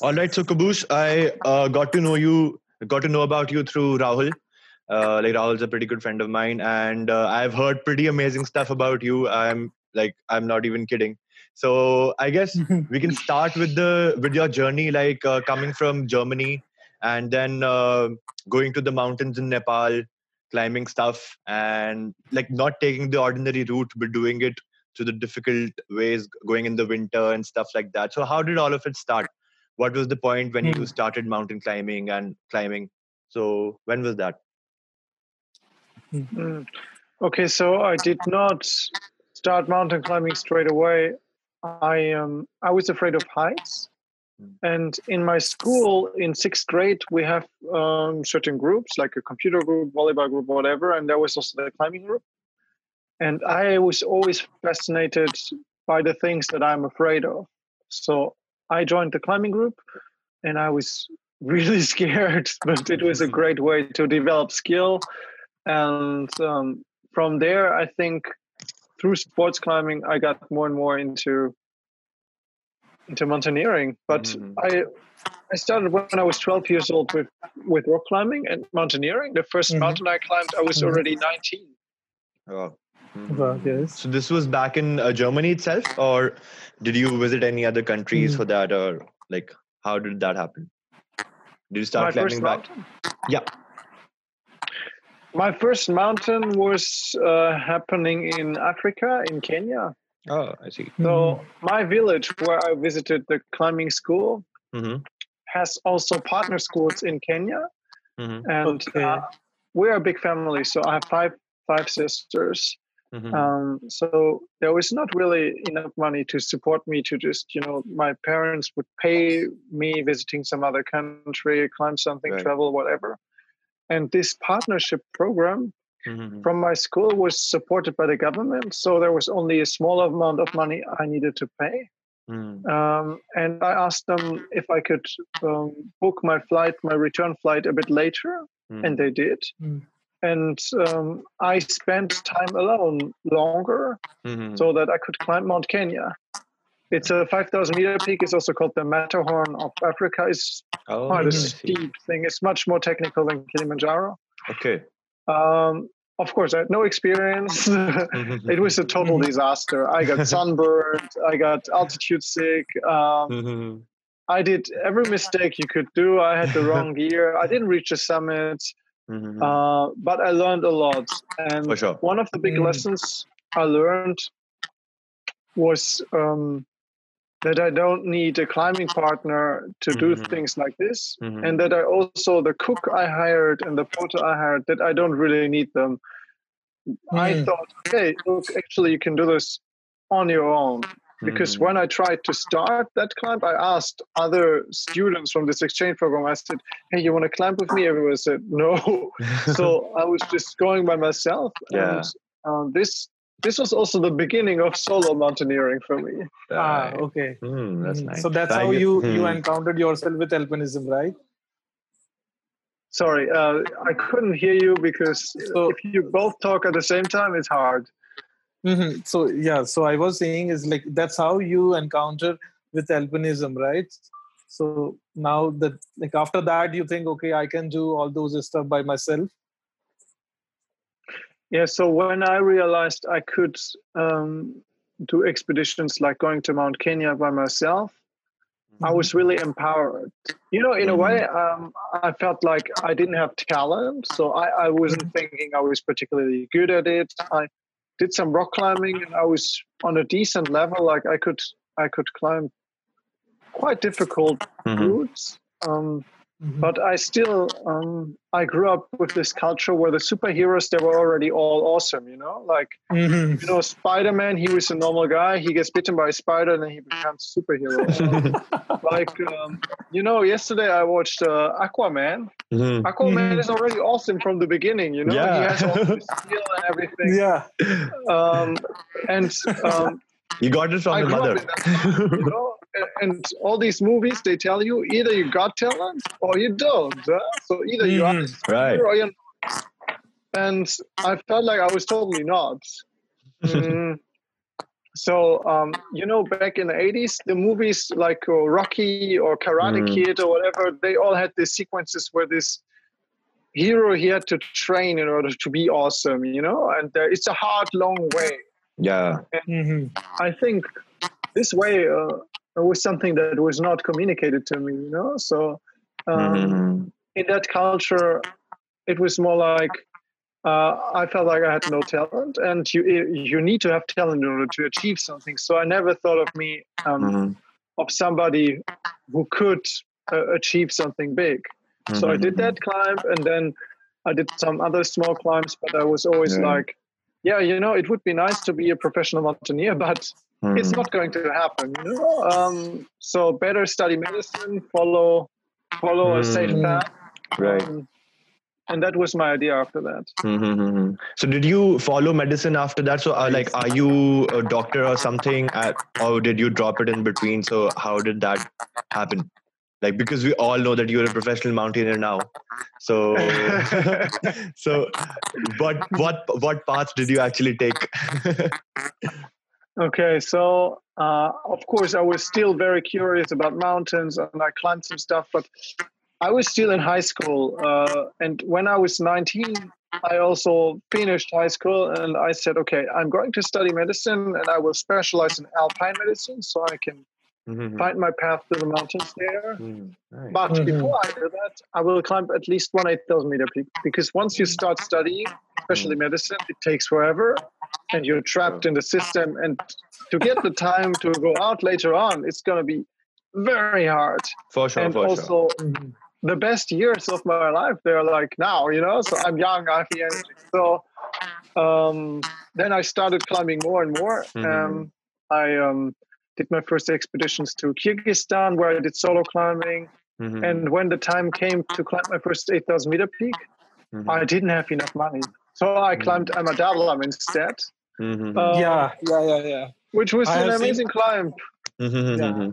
All right, so Kobusch, I uh, got to know you, got to know about you through Rahul. Uh, like Rahul's a pretty good friend of mine, and uh, I've heard pretty amazing stuff about you. I'm like, I'm not even kidding. So I guess we can start with the with your journey, like uh, coming from Germany and then uh, going to the mountains in Nepal, climbing stuff, and like not taking the ordinary route, but doing it through the difficult ways, going in the winter and stuff like that. So how did all of it start? What was the point when Hmm. you started mountain climbing and climbing? So when was that? Mm. Okay, so I did not start mountain climbing straight away. I um I was afraid of heights, Mm. and in my school in sixth grade we have um, certain groups like a computer group, volleyball group, whatever, and there was also the climbing group. And I was always fascinated by the things that I'm afraid of. So I joined the climbing group, and I was really scared, but it was a great way to develop skill and um, from there i think through sports climbing i got more and more into into mountaineering but Mhm. i i started when i was 12 years old with with rock climbing and mountaineering the 1st Mhm. mountain i climbed i was Mhm. already 19 Oh. Wow, yes. So this was back in uh, Germany itself, or did you visit any other countries Mm. for that, or like how did that happen? Did you start first climbing back? mountain Yeah. my first mountain was uh, happening in africa in kenya Oh, I see. so Mm-hmm. my village where i visited the climbing school hmm has also partner schools in kenya hmm and Okay. uh, we're a big family so i have five five sisters hmm um, so there was not really enough money to support me to just you know my parents would pay me visiting some other country climb something Right. travel whatever. And this partnership program hmm from my school was supported by the government so there was only a small amount of money i needed to pay. Hmm um, and I asked them if I could um, book my flight, my return flight, a bit later, and they did. Mm. And um, I spent time alone longer hmm so that I could climb Mount Kenya. It's a 5,000 meter peak. It's also called the Matterhorn of Africa. It's oh, quite a steep thing. It's much more technical than Kilimanjaro. Okay. Um, of course, I had no experience. it was a total Mhm. disaster. I got sunburned. I got altitude sick. Um, Mhm. I did every mistake you could do. I had the wrong gear. I didn't reach the summit, Mhm. uh, but I learned a lot. And For sure. one of the big Mm. lessons I learned was um, that I don't need a climbing partner to do Mhm. things like this, Mhm. and that I also the cook I hired and the porter I hired that I don't really need them. I Mm. thought, hey, look, actually, you can do this on your own because Mhm. when I tried to start that climb, I asked other students from this exchange program. I said, "Hey, you want to climb with me?" Everyone said no. so I was just going by myself, Yeah. and um, this this was also the beginning of solo mountaineering for me. Ah, okay. Hmm, that's Mhm. nice. So that's I how get- you you hmm. encountered yourself with alpinism, right? Sorry, uh, I couldn't hear you because So- if you both talk at the same time, it's hard. Hmm So yeah, so I was saying is like that's how you encounter with alpinism, right? So now that like after that you think okay, I can do all those stuff by myself. Yeah, so when I realized I could um, do expeditions like going to Mount Kenya by myself, I was really empowered. You know, in a way, um, I felt like I didn't have talent, so I, I wasn't thinking I was particularly good at it. I did some rock climbing, and I was on a decent level. Like I could, I could climb quite difficult Mhm. routes. Um, Mhm. but I still um, I grew up with this culture where the superheroes they were already all awesome, you know, like Mhm. you know Spider Man. He was a normal guy. He gets bitten by a spider and then he becomes superhero. like um, you know, yesterday I watched uh, Aquaman. Mhm. Aquaman Mhm. is already awesome from the beginning. You know, he Yeah. has all the skill and everything. yeah. Um, and um, You got it from I the grew up mother. that you know, and- and all these movies they tell you either you got talent or you don't. huh? So either you are Mhm. right. or you're not. And I felt like I was totally not. Mm. so um, you know, back in the '80s, the movies like uh, Rocky or Karate Mm. Kid or whatever, they all had these sequences where this hero he had to train in order to be awesome, you know. And uh, it's a hard, long way. Yeah. Mhm. I think this way uh, was something that was not communicated to me, you know. So um, Mhm. in that culture, it was more like uh, I felt like I had no talent, and you you need to have talent in order to achieve something. So I never thought of me um, Mhm. of somebody who could uh, achieve something big. So I did that climb, and then I did some other small climbs. But I was always Yeah. like, yeah, you know, it would be nice to be a professional mountaineer, but it's Mhm. not going to happen you know um, so better study medicine follow follow a safe Mm. path Right. um, and that was my idea after that Mm-hmm. So, did you follow medicine after that? So, uh, like, are you a doctor or something, at, or did you drop it in between? So, how did that happen? Like, because we all know that you're a professional mountaineer now. So, so, what what what path did you actually take? okay so uh, of course i was still very curious about mountains and i climbed some stuff but i was still in high school uh, and when i was 19 i also finished high school and i said okay i'm going to study medicine and i will specialize in alpine medicine so i can Mhm. find my path to the mountains there Mm, nice. But Mhm. before I do that, I will climb at least one 8,000 meter peak because once you start studying, especially medicine, it takes forever and you're trapped in the system. And to get the time to go out later on, it's going to be very hard. For sure, and for sure. also, Mhm. the best years of my life, they're like now, you know? So I'm young, I have the energy. So um, then I started climbing more and more. Um, I um, did my first expeditions to Kyrgyzstan where I did solo climbing. Mhm. And when the time came to climb my first 8,000 meter peak, Mhm. I didn't have enough money. So I Mm. climbed Ama Dablam instead, uh, yeah, yeah, yeah, yeah. which was I an have seen- amazing climb. Mhm. Yeah.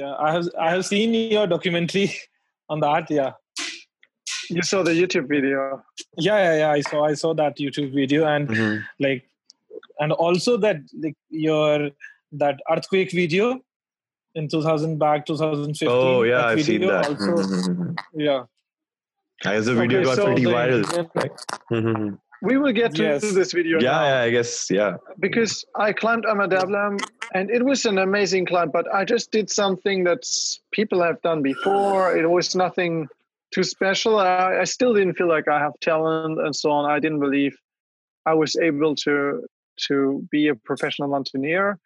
Yeah, I have I have seen your documentary on that. Yeah, You saw the YouTube video. yeah, yeah, yeah. I saw I saw that YouTube video and like, and also that like your that earthquake video in 2000 back 2015. Oh yeah, I've seen that. Also, yeah. I guess the video Okay, got so pretty the viral. Right? We will get to Yes. this video Yeah, now yeah, I guess, yeah. because I climbed Ama Dablam and it was an amazing climb, but I just did something that people have done before. It was nothing too special. I, I still didn't feel like I have talent and so on. I didn't believe I was able to to be a professional mountaineer.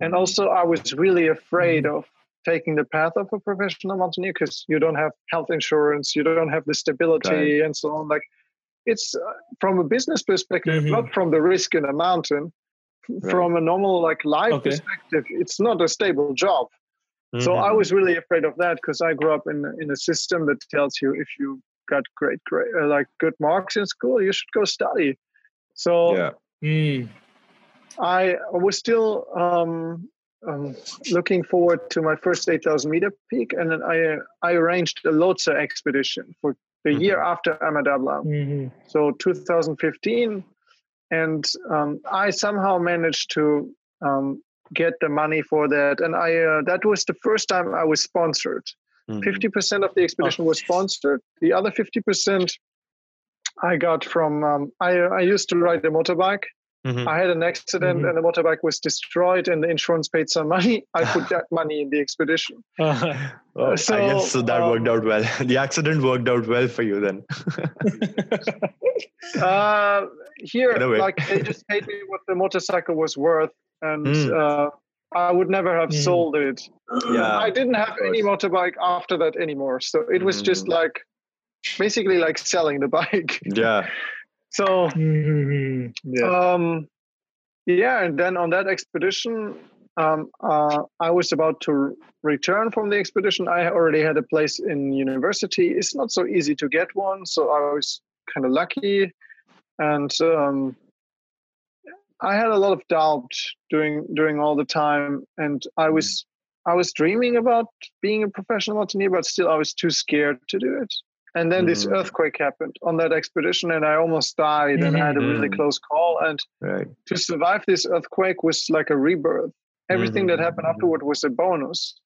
And also I was really afraid of taking the path of a professional mountaineer because you don't have health insurance, you don't have the stability and so on. Like it's uh, from a business perspective, Mhm. not from the risk in a mountain. Right. From a normal like life Okay. perspective, it's not a stable job. So I Mhm. was really afraid of that because I grew up in in a system that tells you if you got great, great uh, like good marks in school, you should go study. So yeah. Mm. I was still um, um, looking forward to my first 8,000 meter peak, and then I I arranged a Lhotse expedition for the Mhm. year after Ama Dablam, Mhm. so 2015, and um, I somehow managed to um, get the money for that, and I uh, that was the first time I was sponsored. Mhm. 50% of the expedition was sponsored. The other 50% I got from um, I I used to ride a motorbike. Mhm. I had an accident Mhm. and the motorbike was destroyed, and the insurance paid some money. I put that money in the expedition. I so, guess so that worked um, out well. The accident worked out well for you then. Uh, here, In a way. like they just paid me what the motorcycle was worth, and Mm. uh, I would never have Mhm. sold it. Yeah, I didn't have any motorbike after that anymore, so it was just Mhm. like basically like selling the bike. yeah. So Mhm. Yeah. Um, yeah, and then on that expedition, um, uh, I was about to return from the expedition. I already had a place in university. It's not so easy to get one, so I was kind of lucky, and um, I had a lot of doubt during during all the time, and I was I was dreaming about being a professional mountaineer, but still I was too scared to do it. And then this Mm. earthquake happened on that expedition, and I almost died, and I had a really Mhm. close call. And Right. to survive this earthquake was like a rebirth. Everything that happened Mhm. afterward was a bonus.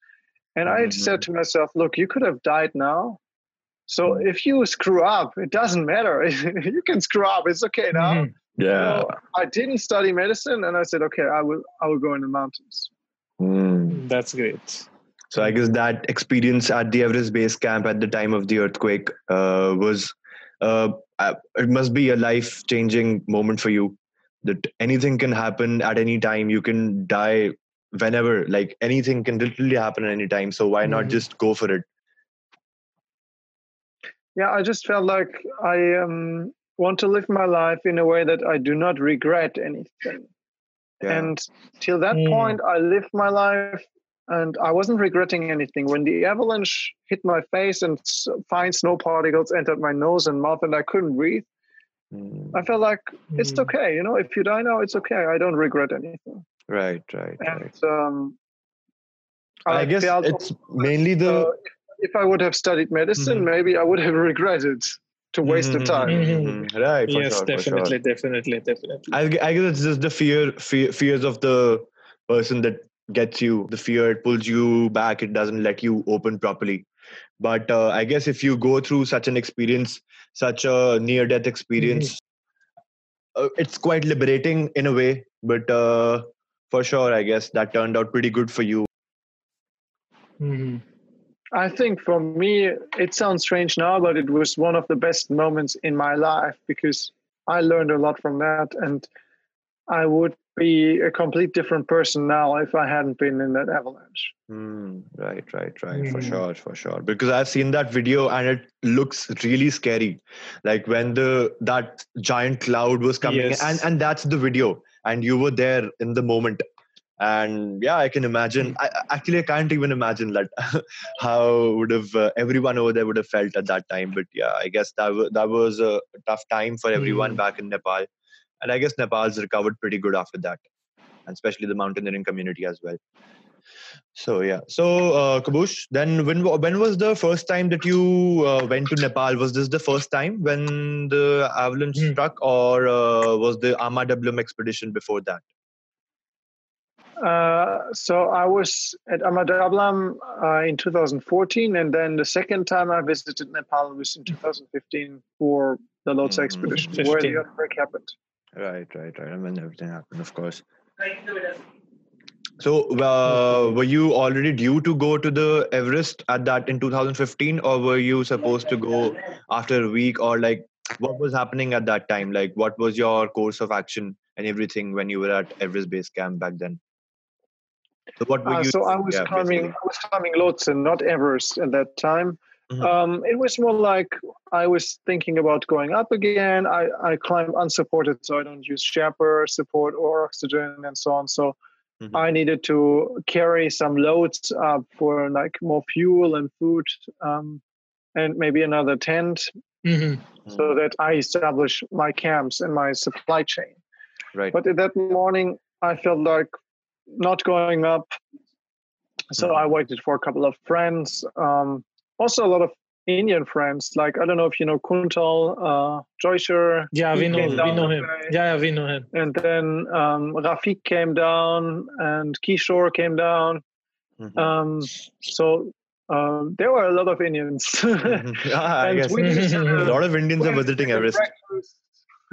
And I Mhm. said to myself, look, you could have died now. So Mhm. if you screw up, it doesn't matter. you can screw up. It's okay now. Mhm. Yeah. So I didn't study medicine, and I said, okay, I will. I will go in the mountains. Mm. That's great. So I guess that experience at the Everest base camp at the time of the earthquake uh, was uh, uh, it must be a life changing moment for you. That anything can happen at any time. You can die whenever. Like anything can literally happen at any time. So why not Mhm. just go for it? Yeah, I just felt like I um, want to live my life in a way that I do not regret anything. Yeah. And till that Mm. point, I lived my life and I wasn't regretting anything. When the avalanche hit my face and fine snow particles entered my nose and mouth and I couldn't breathe, Mm. I felt like it's Mm. okay. You know, if you die now, it's okay. I don't regret anything. Right. Right. And Right. um, I guess felt it's also mainly the uh, if I would have studied medicine, Mhm. maybe I would have regretted to waste the Mhm, time. mhm, Mhm. mhm. Right. For yes, sure, for sure. definitely, definitely, definitely. I, I guess it's just the fear, fear, fears of the person that gets you. The fear it pulls you back. It doesn't let you open properly. But uh, I guess if you go through such an experience, such a near-death experience, uh, it's quite liberating in a way. But uh, for sure, I guess that turned out pretty good for you. Mhm. I think for me, it sounds strange now, but it was one of the best moments in my life because I learned a lot from that. And I would be a complete different person now if I hadn't been in that avalanche. Mm, right, right, right. For Mm. sure, for sure. Because I've seen that video and it looks really scary. Like when the that giant cloud was coming, Yes. and and that's the video, and you were there in the moment. And yeah, I can imagine. I, I- actually, I can't even imagine that how would have uh, everyone over there would have felt at that time. But yeah, I guess that wa- that was a tough time for everyone Mm. back in Nepal, and I guess Nepal's recovered pretty good after that, and especially the mountaineering community as well. So yeah. So uh, Kobusch, then when when was the first time that you uh, went to Nepal? Was this the first time when the avalanche Hmm. struck, or uh, was the Ama Dablam expedition before that? Uh, so I was at Ama Dablam uh, in 2014, and then the second time I visited Nepal was in 2015 for the Lhotse Mhm. expedition, where 15. the earthquake happened. Right, right, right. And when everything happened, of course. So, uh, were you already due to go to the Everest at that in 2015, or were you supposed to go after a week, or like what was happening at that time? Like, what was your course of action and everything when you were at Everest Base Camp back then? So, what were Uh, you? so I was yeah, climbing, basically. I was climbing and not Everest at that time. Mhm. Um, it was more like I was thinking about going up again. I, I climb unsupported, so I don't use Sherpa support or oxygen and so on. So Mhm. I needed to carry some loads up for like more fuel and food, um, and maybe another tent, Mhm. so that I establish my camps and my supply chain. Right. But that morning, I felt like not going up. So Mhm. I waited for a couple of friends. Um, also, a lot of Indian friends. Like, I don't know if you know Kuntal, uh, Joisher. Yeah, we know we know him. Yeah, yeah, we know him. And then um, Rafik came down and Kishore came down. Mhm. Um, so um, there were a lot of Indians. Mhm. Ah, I guess we just had a a- lot of Indians are visiting Everest.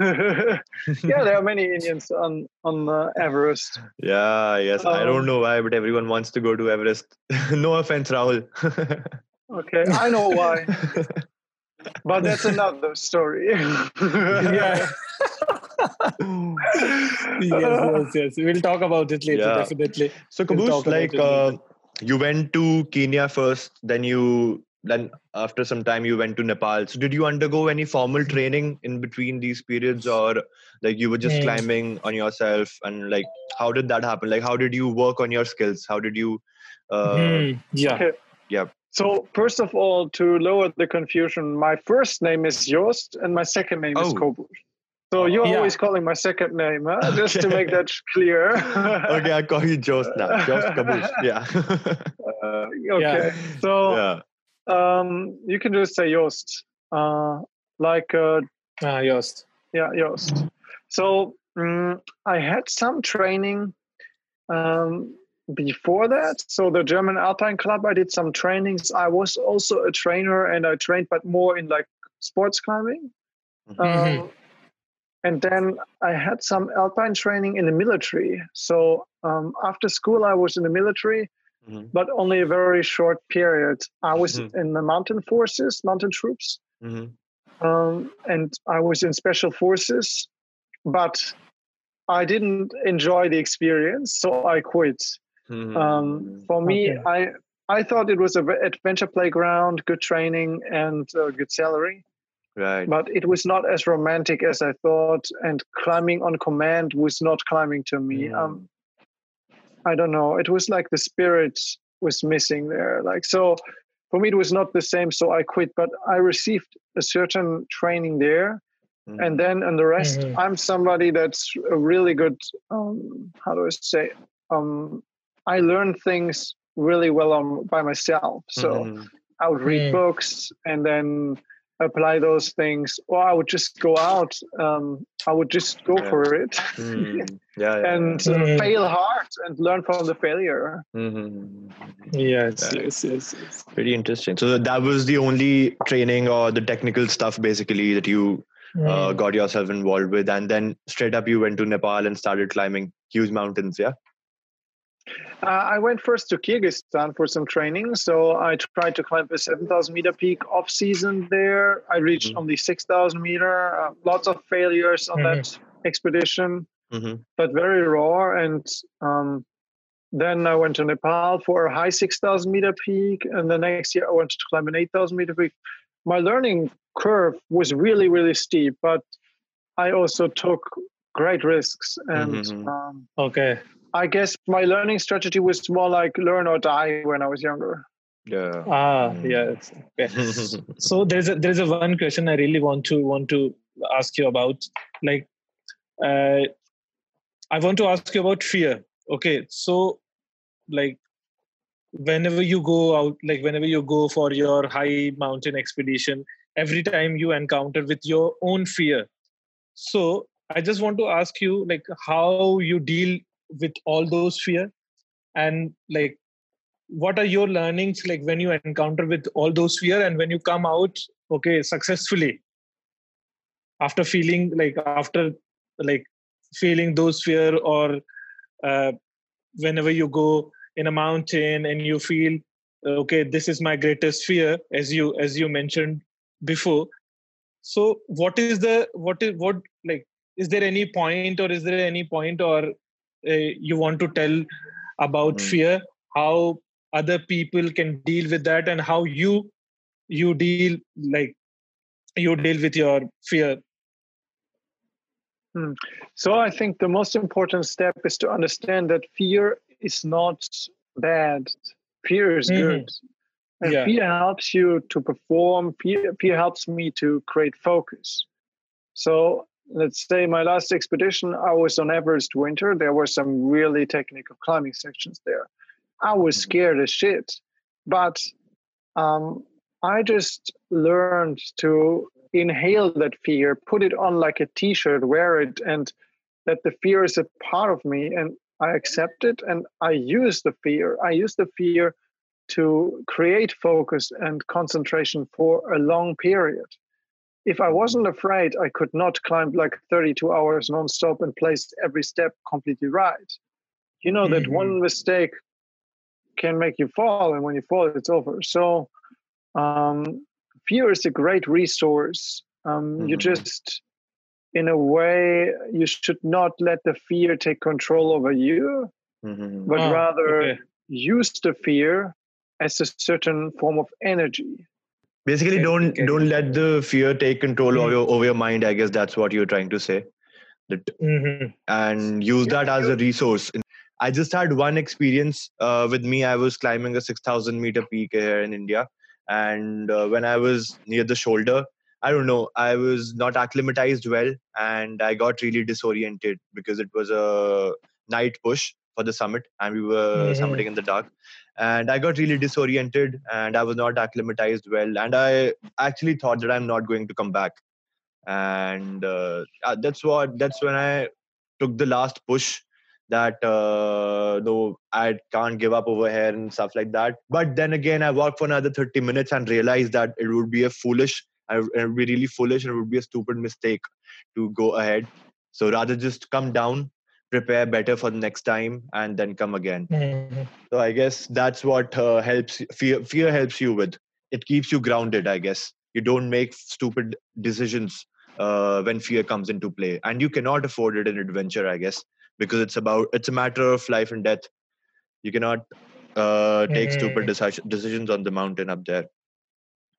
yeah, there are many Indians on on uh, Everest. Yeah, yes. I don't Um, know why, but everyone wants to go to Everest. no offense, Rahul. Okay, I know why, but that's another story. Yeah. yes, yes, yes. We'll talk about it later, Yeah. definitely. so, We'll Kobusch, like, uh, you went to Kenya first, then you, then after some time, you went to Nepal. So, did you undergo any formal training in between these periods, or like you were just climbing on yourself? And like, how did that happen? Like, how did you work on your skills? How did you? Uh, Hmm, yeah. Okay. So first of all, to lower the confusion, my first name is Jost and my second name is Oh. Kobusch. So you're Yeah. always calling my second name, huh? just to make that clear. okay, I call you Jost now. Jost Kobusch. Yeah. Uh, okay. So yeah. um, you can just say Jost. uh, like uh, Ah, Yost. yeah, Yost. So mm, I had some training um, before that. So the German Alpine Club, I did some trainings. I was also a trainer, and I trained, but more in like sports climbing. Mhm. Um, and then I had some alpine training in the military. So um, after school, I was in the military, Mhm. but only a very short period. I was Mhm. in the mountain forces, mountain troops, Mhm. um, and I was in special forces, but I didn't enjoy the experience, so I quit. Mhm. Um, for me, Okay. I I thought it was a ve- adventure playground, good training, and uh, good salary right. but it was not as romantic as I thought. And climbing on command was not climbing to me. Mm. Um, I don't know. It was like the spirit was missing there. Like so, for me, it was not the same. So I quit. But I received a certain training there, and then and the rest. Mhm. I'm somebody that's a really good. Um, how do I say? Um, I learn things really well on, by myself. So. Mhm. I would read Mm. books and then apply those things, or I would just go out. Um, I would just go Yeah. for it Mhm. yeah, yeah, and uh, Mm. fail hard and learn from the failure. yeah. Mhm. Yes, Right. yes, yes, yes. Pretty interesting. So that was the only training or the technical stuff basically that you uh, Mm. got yourself involved with, and then straight up you went to Nepal and started climbing huge mountains. Yeah. Uh, I went first to Kyrgyzstan for some training. So I tried to climb a 7,000 meter peak off season there. I reached Mhm. only 6,000 meter. Uh, lots of failures on Mhm. that expedition. Mm-hmm. but very raw. And um, then I went to Nepal for a high 6,000 meter peak. And the next year I went to climb an 8,000 meter peak. My learning curve was really, really steep, but I also took great risks. And Mhm. um, Okay. I guess my learning strategy was more like learn or die when I was younger. Yeah. Ah, Mm. yes. Okay. so there's a there's a one question I really want to want to ask you about. Like, uh, I want to ask you about fear. Okay, so like whenever you go out, like whenever you go for your high mountain expedition, every time you encounter with your own fear. So I just want to ask you like how you deal with all those fear? And like what are your learnings like when you encounter with all those fear and when you come out okay successfully? After feeling like after like feeling those fear or uh, whenever you go in a mountain and you feel okay this is my greatest fear as you as you mentioned before. So what is the what is what like is there any point or is there any point or you want to tell about Mm. fear how other people can deal with that and how you you deal like you deal with your fear So I think the most important step is to understand that fear is not bad. Fear is Mhm. good. And Yeah. fear helps you to perform. Fear, fear helps me to create focus. So let's say my last expedition, I was on Everest winter. There were some really technical climbing sections there. I was Mhm. scared as shit. But um, I just learned to inhale that fear, put it on like a t shirt, wear it, and that the fear is a part of me. And I accept it and I use the fear. I use the fear to create focus and concentration for a long period. If I wasn't afraid, I could not climb like 32 hours nonstop and place every step completely right. You know that Mhm. one mistake can make you fall, and when you fall, it's over. So, um, fear is a great resource. Um, You Mhm. just, in a way, you should not let the fear take control over you, Mhm. but Ah, rather okay. use the fear as a certain form of energy. Basically, don't don't let the fear take control Mm. over your over your mind. I guess that's what you're trying to say. That Mhm. and use that as a resource. I just had one experience uh, with me. I was climbing a 6,000 meter peak here in India. And uh, when I was near the shoulder, I don't know, I was not acclimatized well and I got really disoriented because it was a night push. for the summit, and we were Mhm. summiting in the dark. And I got really disoriented, and I was not acclimatized well. And I actually thought that I'm not going to come back. And uh, uh, that's what that's when I took the last push that uh, no, I can't give up over here and stuff like that. But then again, I walked for another 30 minutes and realized that it would be a foolish, it would be really foolish and it would be a stupid mistake to go ahead. So rather just come down, prepare better for the next time, and then come again. Mhm. So I guess that's what uh, helps. Fear, fear helps you with. It keeps you grounded. I guess you don't make stupid decisions uh, when fear comes into play, and you cannot afford it in adventure. I guess because it's about it's a matter of life and death. You cannot uh, take stupid Mhm. deci- decisions on the mountain up there.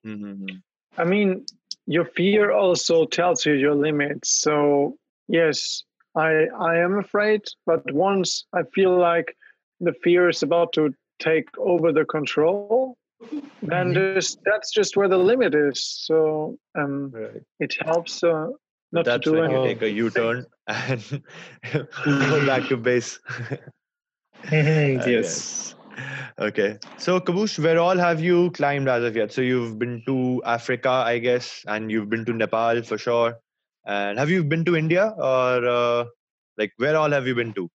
Mm-hmm. I mean, your fear also tells you your limits. So yes, I I am afraid, but once I feel like the fear is about to take over the control, then Mhm. there's, that's just where the limit is. So um, Right. it helps uh, not That's to do when you take a U-turn and go back to base. Mhm, Uh, yes. Okay. So, Kobusch, where all have you climbed as of yet? So, you've been to Africa, I guess, and you've been to Nepal for sure. And have you been to India or uh, like where all have you been to?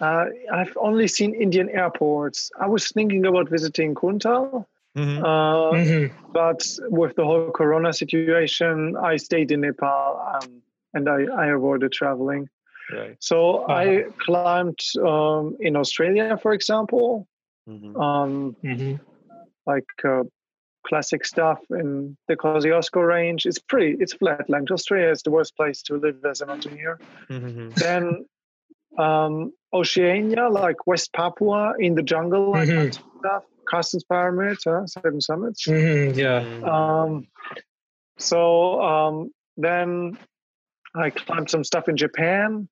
Uh, I've only seen Indian airports. I was thinking about visiting Kuntal, Mhm. uh, Mhm. but with the whole Corona situation, I stayed in Nepal um, and I, I avoided traveling. Right. So I Uh-huh. climbed um, in Australia, for example, Mhm. um, Mhm. like uh, classic stuff in the Kosciuszko Range. It's pretty, it's flat. flatland. Australia is the worst place to live as a mountaineer. Mhm. then um, Oceania, like West Papua in the jungle, like Mhm. stuff. Carstensz Pyramid, huh? Seven Summits. Mhm, Yeah. Mhm. Um, so um, then I climbed some stuff in Japan.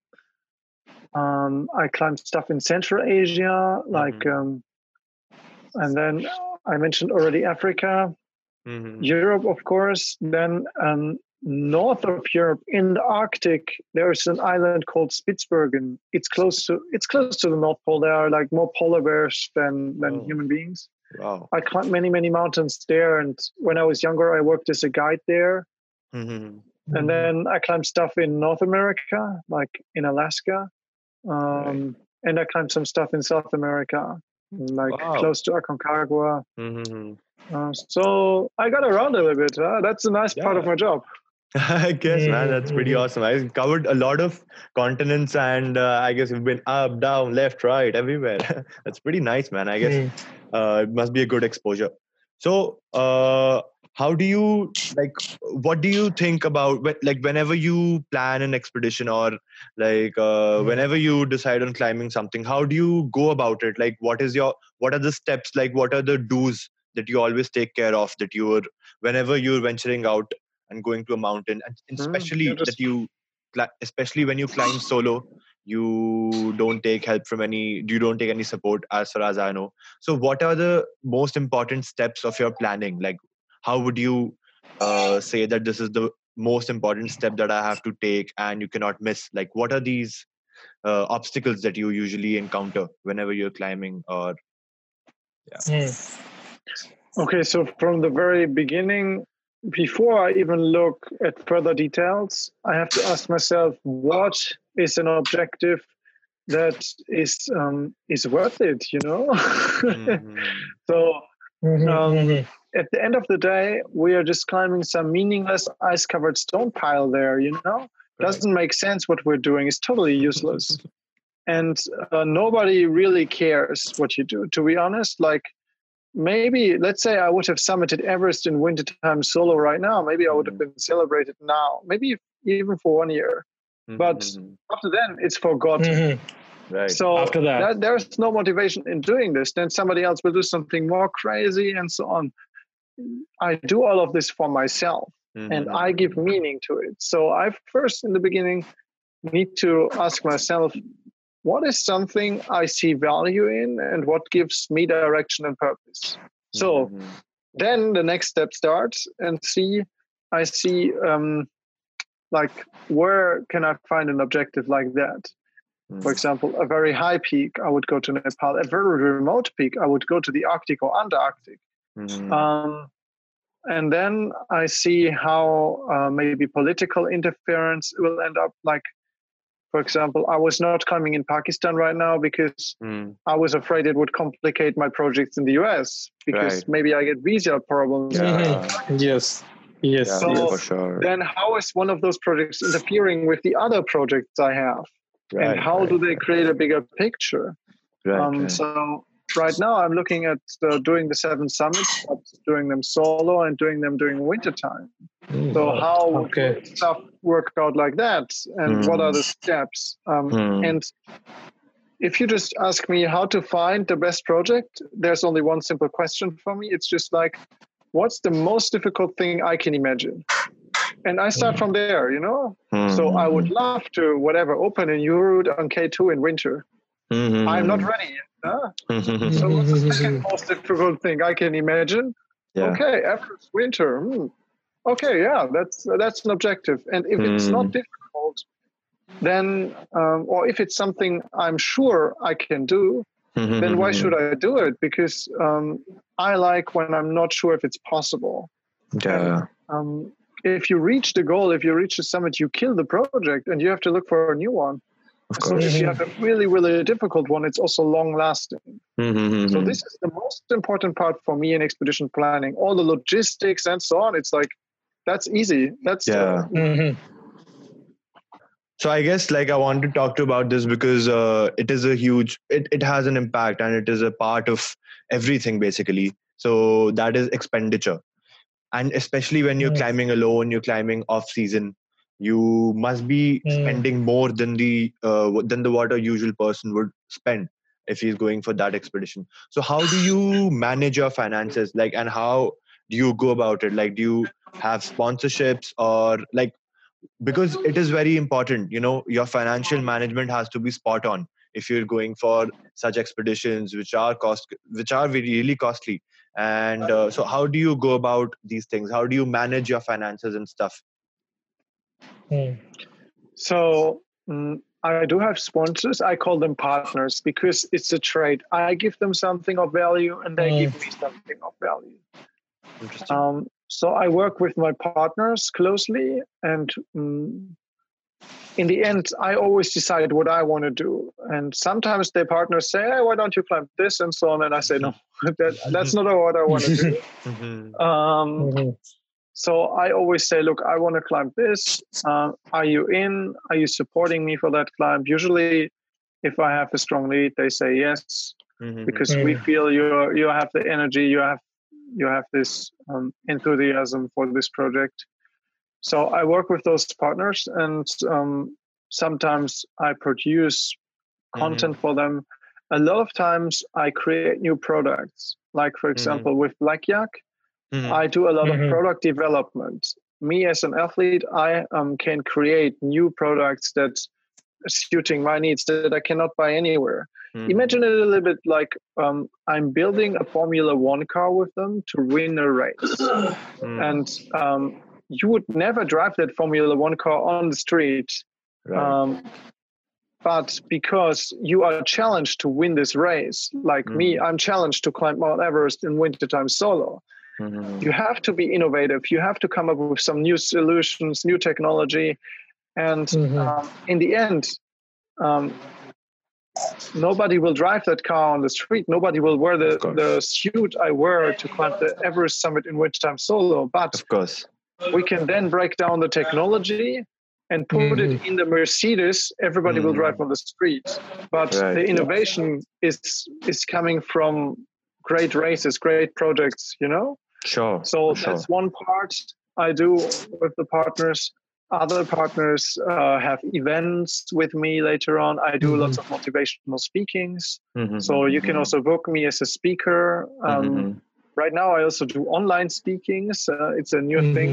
Um, I climbed stuff in Central Asia, like, Mhm. um, and then I mentioned already Africa, Mhm. Europe, of course. Then um, north of Europe, in the Arctic, there's an island called Spitsbergen. It's close to it's close to the North Pole. There are like more polar bears than than Oh. human beings. Wow. I climbed many many mountains there, and when I was younger, I worked as a guide there. Mhm. And then I climbed stuff in North America, like in Alaska, um, and I climbed some stuff in South America, like Wow. close to Aconcagua. Mhm. Uh, so I got around a little bit. Huh? That's a nice part of my job. I guess, man, that's pretty awesome. I covered a lot of continents, and uh, I guess you've been up, down, left, right, everywhere. that's pretty nice, man. I guess uh, it must be a good exposure. So, uh, how do you like? What do you think about like whenever you plan an expedition or like uh, Mhm. whenever you decide on climbing something? How do you go about it? Like, what is your what are the steps? Like, what are the do's that you always take care of that you're whenever you're venturing out and going to a mountain, and Mm, especially you're that you especially when you climb solo you don't take help from any you don't take any support as far as i know so what are the most important steps of your planning like how would you uh, say that this is the most important step that i have to take and you cannot miss like what are these uh, obstacles that you usually encounter whenever you're climbing or Mhm. Okay, so from the very beginning, before I even look at further details, I have to ask myself what is an objective that is um, is worth it, you know? Mhm. so Mhm, Um, mhm. At the end of the day, we are just climbing some meaningless ice covered stone pile there, you know? Doesn't make sense what we're doing. It's totally useless. and uh, nobody really cares what you do, to be honest. Like, maybe, let's say I would have summited Everest in wintertime solo right now. Maybe I would have been celebrated now, maybe even for one year. But Mhm. after then, it's forgotten. Mhm. right So After that. there- there's no motivation in doing this. Then somebody else will do something more crazy and so on. I do all of this for myself and Mhm. I give meaning to it. So I first, in the beginning, need to ask myself, what is something I see value in and what gives me direction and purpose? So Mhm. then the next step starts and see i see um like where can i find an objective like that For example, a very high peak, I would go to Nepal. A very remote peak, I would go to the Arctic or Antarctic. Mhm. Um, and then I see how uh, maybe political interference will end up. Like, for example, I was not coming in Pakistan right now because Mm. I was afraid it would complicate my projects in the US because Right. maybe I get visa problems. Yeah. Yes. Yes. Yeah, So- for sure. Then how is one of those projects interfering with the other projects I have? Right, and how right, do they create a bigger picture? Right, um, right. So right now I'm looking at uh, doing the seven summits, but doing them solo and doing them during winter time. So how Okay. stuff work out like that, and what are the steps? Um, Hmm. And if you just ask me how to find the best project, there's only one simple question for me. It's just like, what's the most difficult thing I can imagine? And I start from there, you know. So Hmm. I would love to whatever open a new route on K2 in winter. Mhm. I'm not ready yet. Huh? So what's the second most difficult thing I can imagine? yeah. Okay, Everest winter. hmm. Okay, yeah, that's that's an objective. And if it's not Hmm. difficult, then um, or if it's something I'm sure I can do, then why should I do it? Because um, I like when I'm not sure if it's possible. Yeah. Um, if you reach the goal, if you reach the summit, you kill the project and you have to look for a new one. Of So course. if you have a really, really difficult one, it's also long lasting. Mhm. So this is the most important part for me in expedition planning. All the logistics and so on. It's like that's easy. That's uh, Yeah. Mhm. So I guess like I want to talk to you about this because uh, it is a huge it, it has an impact and it is a part of everything basically. So that is expenditure. And especially when you're Mm. climbing alone, you're climbing off season, you must be Mm. spending more than the uh, than the what a usual person would spend if he's going for that expedition. So how do you manage your finances? Like and how do you go about it? Like do you have sponsorships or like because it is very important you know your financial management has to be spot on if you're going for such expeditions which are cost which are really costly and uh, so how do you go about these things how do you manage your finances and stuff Mm. so. mm, I do have sponsors. I call them partners because it's a trade. I give them something of value, and they Mm. give me something of value. interesting Um, so I work with my partners closely, and mm, in the end, I always decide what I want to do. And sometimes the partners say, hey, "Why don't you climb this?" and so on, and I say, "No, that, that's not what I want to do." Mhm. Um, Mhm. So I always say, "Look, I want to climb this. Uh, are you in? Are you supporting me for that climb?" Usually, if I have a strong lead, they say yes Mhm. because we Mm. feel you you have the energy you have you have this um, enthusiasm for this project so i work with those partners and um, sometimes i produce content for them a lot of times i create new products like for example with black yak Mhm. i do a lot Mhm. of product development me as an athlete i um, can create new products that suiting my needs that i cannot buy anywhere Mhm. imagine it a little bit like um, I'm building a Formula One car with them to win a race. Mhm. And um, you would never drive that Formula One car on the street. Right. Um, but because you are challenged to win this race, like me, I'm challenged to climb Mount Everest in wintertime solo. Mhm. You have to be innovative. You have to come up with some new solutions, new technology. And Mhm. um, in the end, um, nobody will drive that car on the street. Nobody will wear the, the suit I wear to climb the Everest summit in wintertime solo. But of course we can then break down the technology and put it in the Mercedes. Everybody will drive on the street. But Right. the innovation is is coming from great races, great projects. You know. Sure So sure. that's one part I do with the partners. Other partners uh, have events with me later on. I do lots of motivational speakings. Mhm. So you can also book me as a speaker. Um, Mhm. Right now, I also do online speakings. Uh, it's a new Mhm. thing.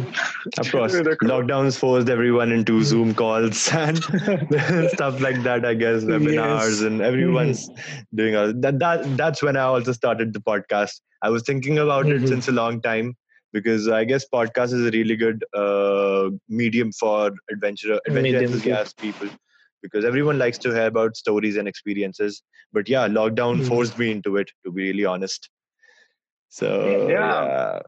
Of course, lockdowns forced everyone into Zoom calls and stuff like that. I guess webinars Yes. and everyone's doing all that. That that's when I also started the podcast. I was thinking about it Mhm. since a long time because I guess podcast is a really good uh, medium for adventure adventure enthusiast people. because everyone likes to hear about stories and experiences. But yeah, lockdown Mhm. forced me into it, to be really honest. So Yeah.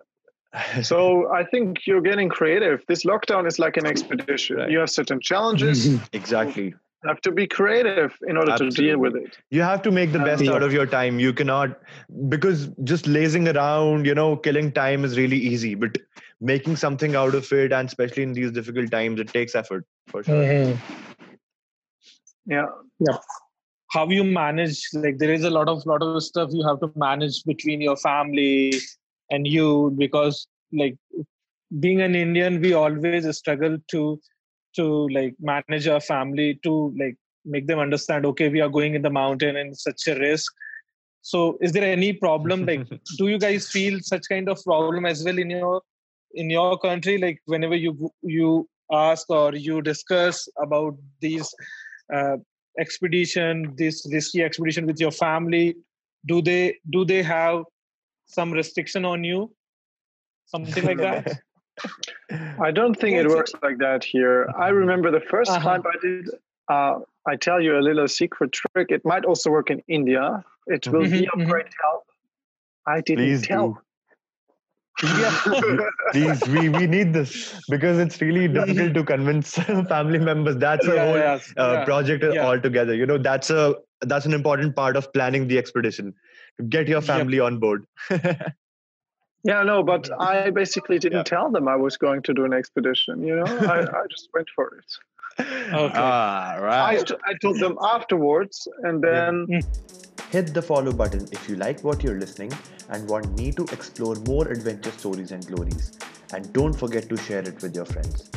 yeah. So I think you're getting creative. This lockdown is like an expedition. Right. You have certain challenges. exactly. you exactly. have to be creative in order to deal with it. You have to make the best yeah. out of your time. You cannot because just lazing around, you know, killing time is really easy. But making something out of it, and especially in these difficult times, it takes effort for sure. Mhm. Yeah. How you manage like there is a lot of lot of stuff you have to manage between your family and you because like being an indian we always struggle to to like manage our family to like make them understand okay we are going in the mountain and such a risk. So is there any problem? Like do you guys feel such kind of problem as well in your in your country? Like whenever you you ask or you discuss about these uh, expedition this risky expedition with your family do they do they have some restriction on you something like that I don't think it works like that here. I remember the 1st Uh-huh. time I did. Uh, I tell you a little secret trick. It might also work in India. It will be Mhm, of mhm. great help. I didn't Please tell. do. Please, we, we need this because it's really difficult to convince family members. That's a Yeah, whole yeah, uh, yeah. project yeah. altogether. You know, that's a that's an important part of planning the expedition. To get your Yep. family on board. Yeah, no, but I basically didn't Yeah. tell them I was going to do an expedition. You know, I, I just went for it. Okay. Ah, I, right. t- I told them afterwards, and then Hit the follow button if you like what you're listening and want me to explore more adventure stories and glories. And don't forget to share it with your friends.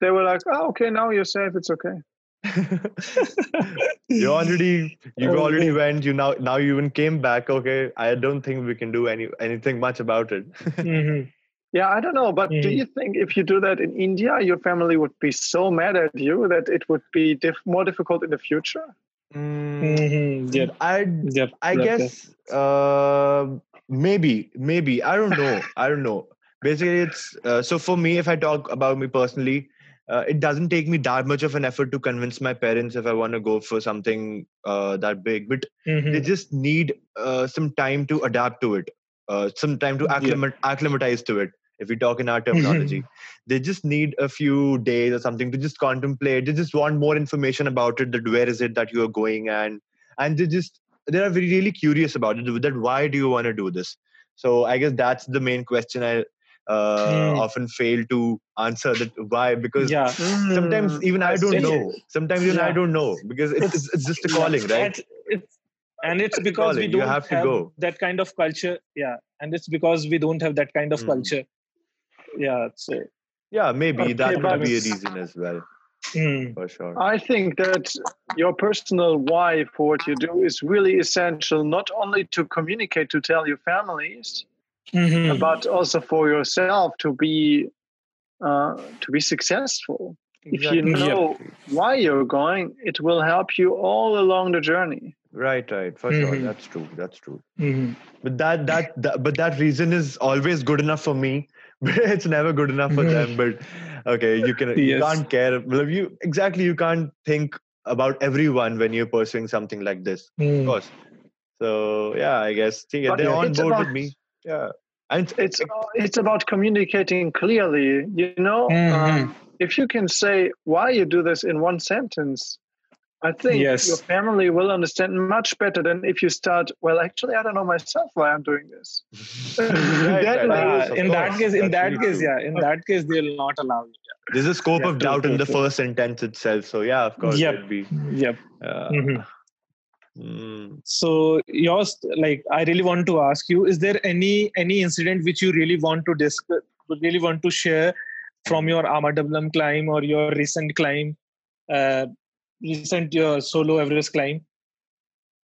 they were like, "Oh, okay, now you're safe. It's okay." you already you Oh, already no. went you now now you even came back okay i don't think we can do any anything much about it Mhm. Yeah, I don't know, but do Mhm. you think if you do that in India, your family would be so mad at you that it would be diff- more difficult in the future? Mm, Mhm. Yep. i Yep. i Yep, guess uh, maybe maybe i don't know i don't know basically it's uh, so for me if i talk about me personally uh, it doesn't take me that much of an effort to convince my parents if i want to go for something uh, that big but Mhm. they just need uh, some time to adapt to it uh, some time to Yeah. acclimat- acclimatize to it if we talk in our terminology. They just need a few days or something to just contemplate. They just want more information about it that where is it that you are going and and they just they are very really curious about it that why do you want to do this? So i guess that's the main question i uh, Hmm. often fail to answer that why because yeah. sometimes Mm, even i don't know. sometimes even i don't know because it's, it's, it's just a calling right? And it's, and it's because we calling. Don't have go. that kind of culture yeah and it's because we don't have that kind of Mm. culture yeah so yeah maybe Okay, that could be a reason as well mm. for sure I think that your personal why for what you do is really essential, not only to communicate to tell your families, Mhm. but also for yourself to be uh, to be successful. Exactly. If you know why you're going, it will help you all along the journey. right right for sure Mhm. that's true that's true Mhm. but that, that that but that reason is always good enough for me it's never good enough for them but okay you can you can't care well, you exactly you can't think about everyone when you're pursuing something like this of Mm. course so yeah i guess they're on board about- with me yeah and It's it's about communicating clearly. You know, Mhm. um, if you can say why you do this in one sentence, I think Yes. your family will understand much better than if you start. Well, actually, I don't know myself why I'm doing this. Right, Then, right, uh, yes, of in that case in That's that really case true. yeah in that case they'll not allow you There's a scope Yeah, of doubt in the true. first sentence itself. So yeah, of course, Yep. it'll be. yep Uh, Mhm. mm, so yours like i really want to ask you is there any any incident which you really want to discuss really want to share from your Ama Dablam climb or your recent climb uh, recent your solo everest climb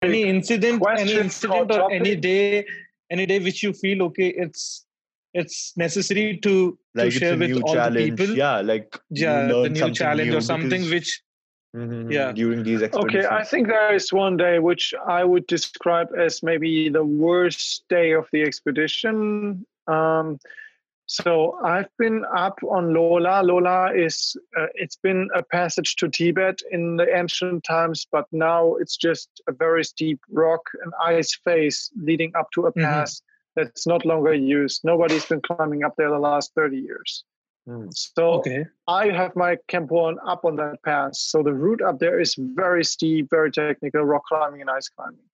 any incident any or incident or any day any day which you feel okay it's it's necessary to like to share with all challenge. the people Yeah, like yeah the new challenge new or something because- which Mhm, yeah. during these expeditions. Okay, I think there is one day which I would describe as maybe the worst day of the expedition. Um, So I've been up on Lho La. Lola is uh, it's been a passage to Tibet in the ancient times, but now it's just a very steep rock and ice face leading up to a Mhm. pass that's not longer used. Nobody's been climbing up there the last 30 years. Mm. So Okay. I have my Camp1 up on that pass. So the route up there is very steep, very technical, rock climbing and ice climbing.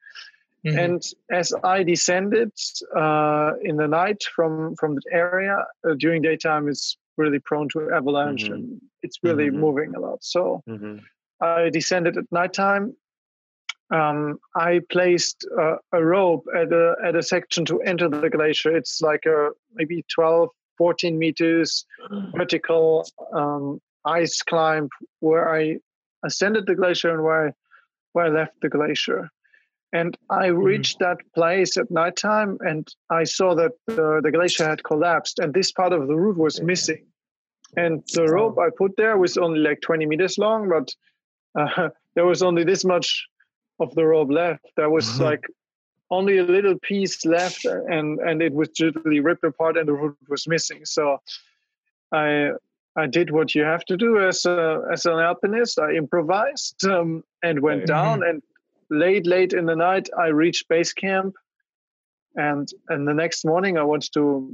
Mhm. And as I descended uh, in the night from from the area uh, during daytime, it's really prone to avalanche Mhm. and it's really Mhm. moving a lot. So Mhm. I descended at nighttime. Um, I placed uh, a rope at a at a section to enter the glacier. It's like a maybe 12, 14 meters vertical um, ice climb where I ascended the glacier and where I, where I left the glacier. And I reached that place at nighttime and I saw that the, the glacier had collapsed and this part of the roof was missing. And the rope I put there was only like 20 meters long, but uh, there was only this much of the rope left. There was Mhm. like only a little piece left and, and it was totally ripped apart and the roof was missing. So I I did what you have to do as a, as an alpinist. I improvised um, and went Right. down. And late, late in the night, I reached base camp. And and the next morning, I wanted to